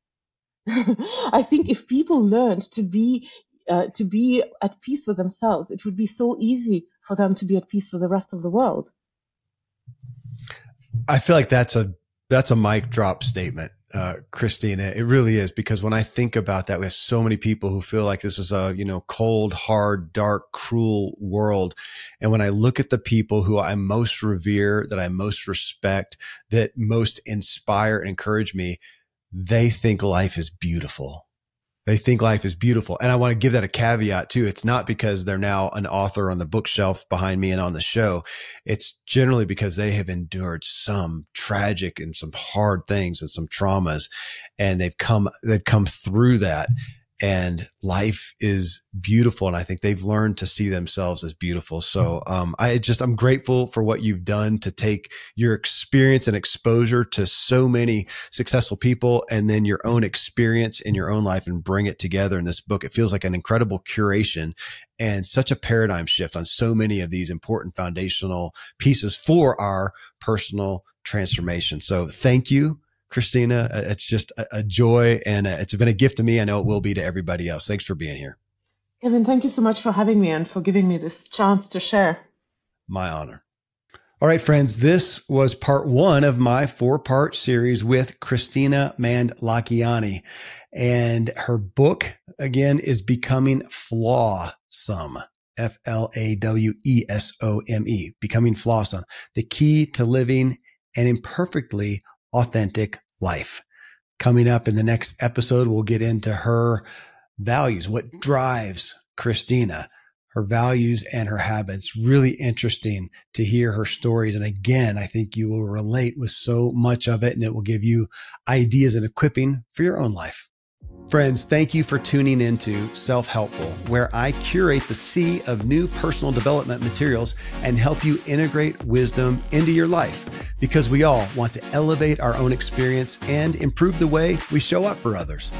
I think if people learned to be uh, to be at peace with themselves it would be so easy for them to be at peace with the rest of the world i feel like that's a that's a mic drop statement uh, Kristina. It really is because when I think about that, we have so many people who feel like this is a, you know, cold, hard, dark, cruel world. And when I look at the people who I most revere, that I most respect, that most inspire and encourage me, they think life is beautiful. They think life is beautiful. And I want to give that a caveat too. It's not because they're now an author on the bookshelf behind me and on the show. It's generally because they have endured some tragic and some hard things and some traumas and they've come, they've come through that and life is beautiful and i think they've learned to see themselves as beautiful. So mm-hmm. um, i just i'm grateful for what you've done to take your experience and exposure to so many successful people and then your own experience in your own life and bring it together in this book. It feels like an incredible curation and such a paradigm shift on so many of these important foundational pieces for our personal transformation. So thank you Kristina. Uh, it's just a, joy and uh, it's been a gift to me. I know it will be to everybody else. Thanks for being here. Kevin, thank you so much for having me and for giving me this chance to share. My honor. All right, friends, this was part one of my four part series with Kristina Mänd-Lakhiani. And her book, again, is Becoming Flawesome. F L A W E S O M E, Becoming Flawesome, the key to living an imperfectly authentic life. Coming up in the next episode, we'll get into her values, what drives Kristina, her values and her habits. Really interesting to hear her stories. And again, I think you will relate with so much of it and it will give you ideas and equipping for your own life. Friends, thank you for tuning into Self Helpful, where I curate the sea of new personal development materials and help you integrate wisdom into your life because we all want to elevate our own experience and improve the way we show up for others.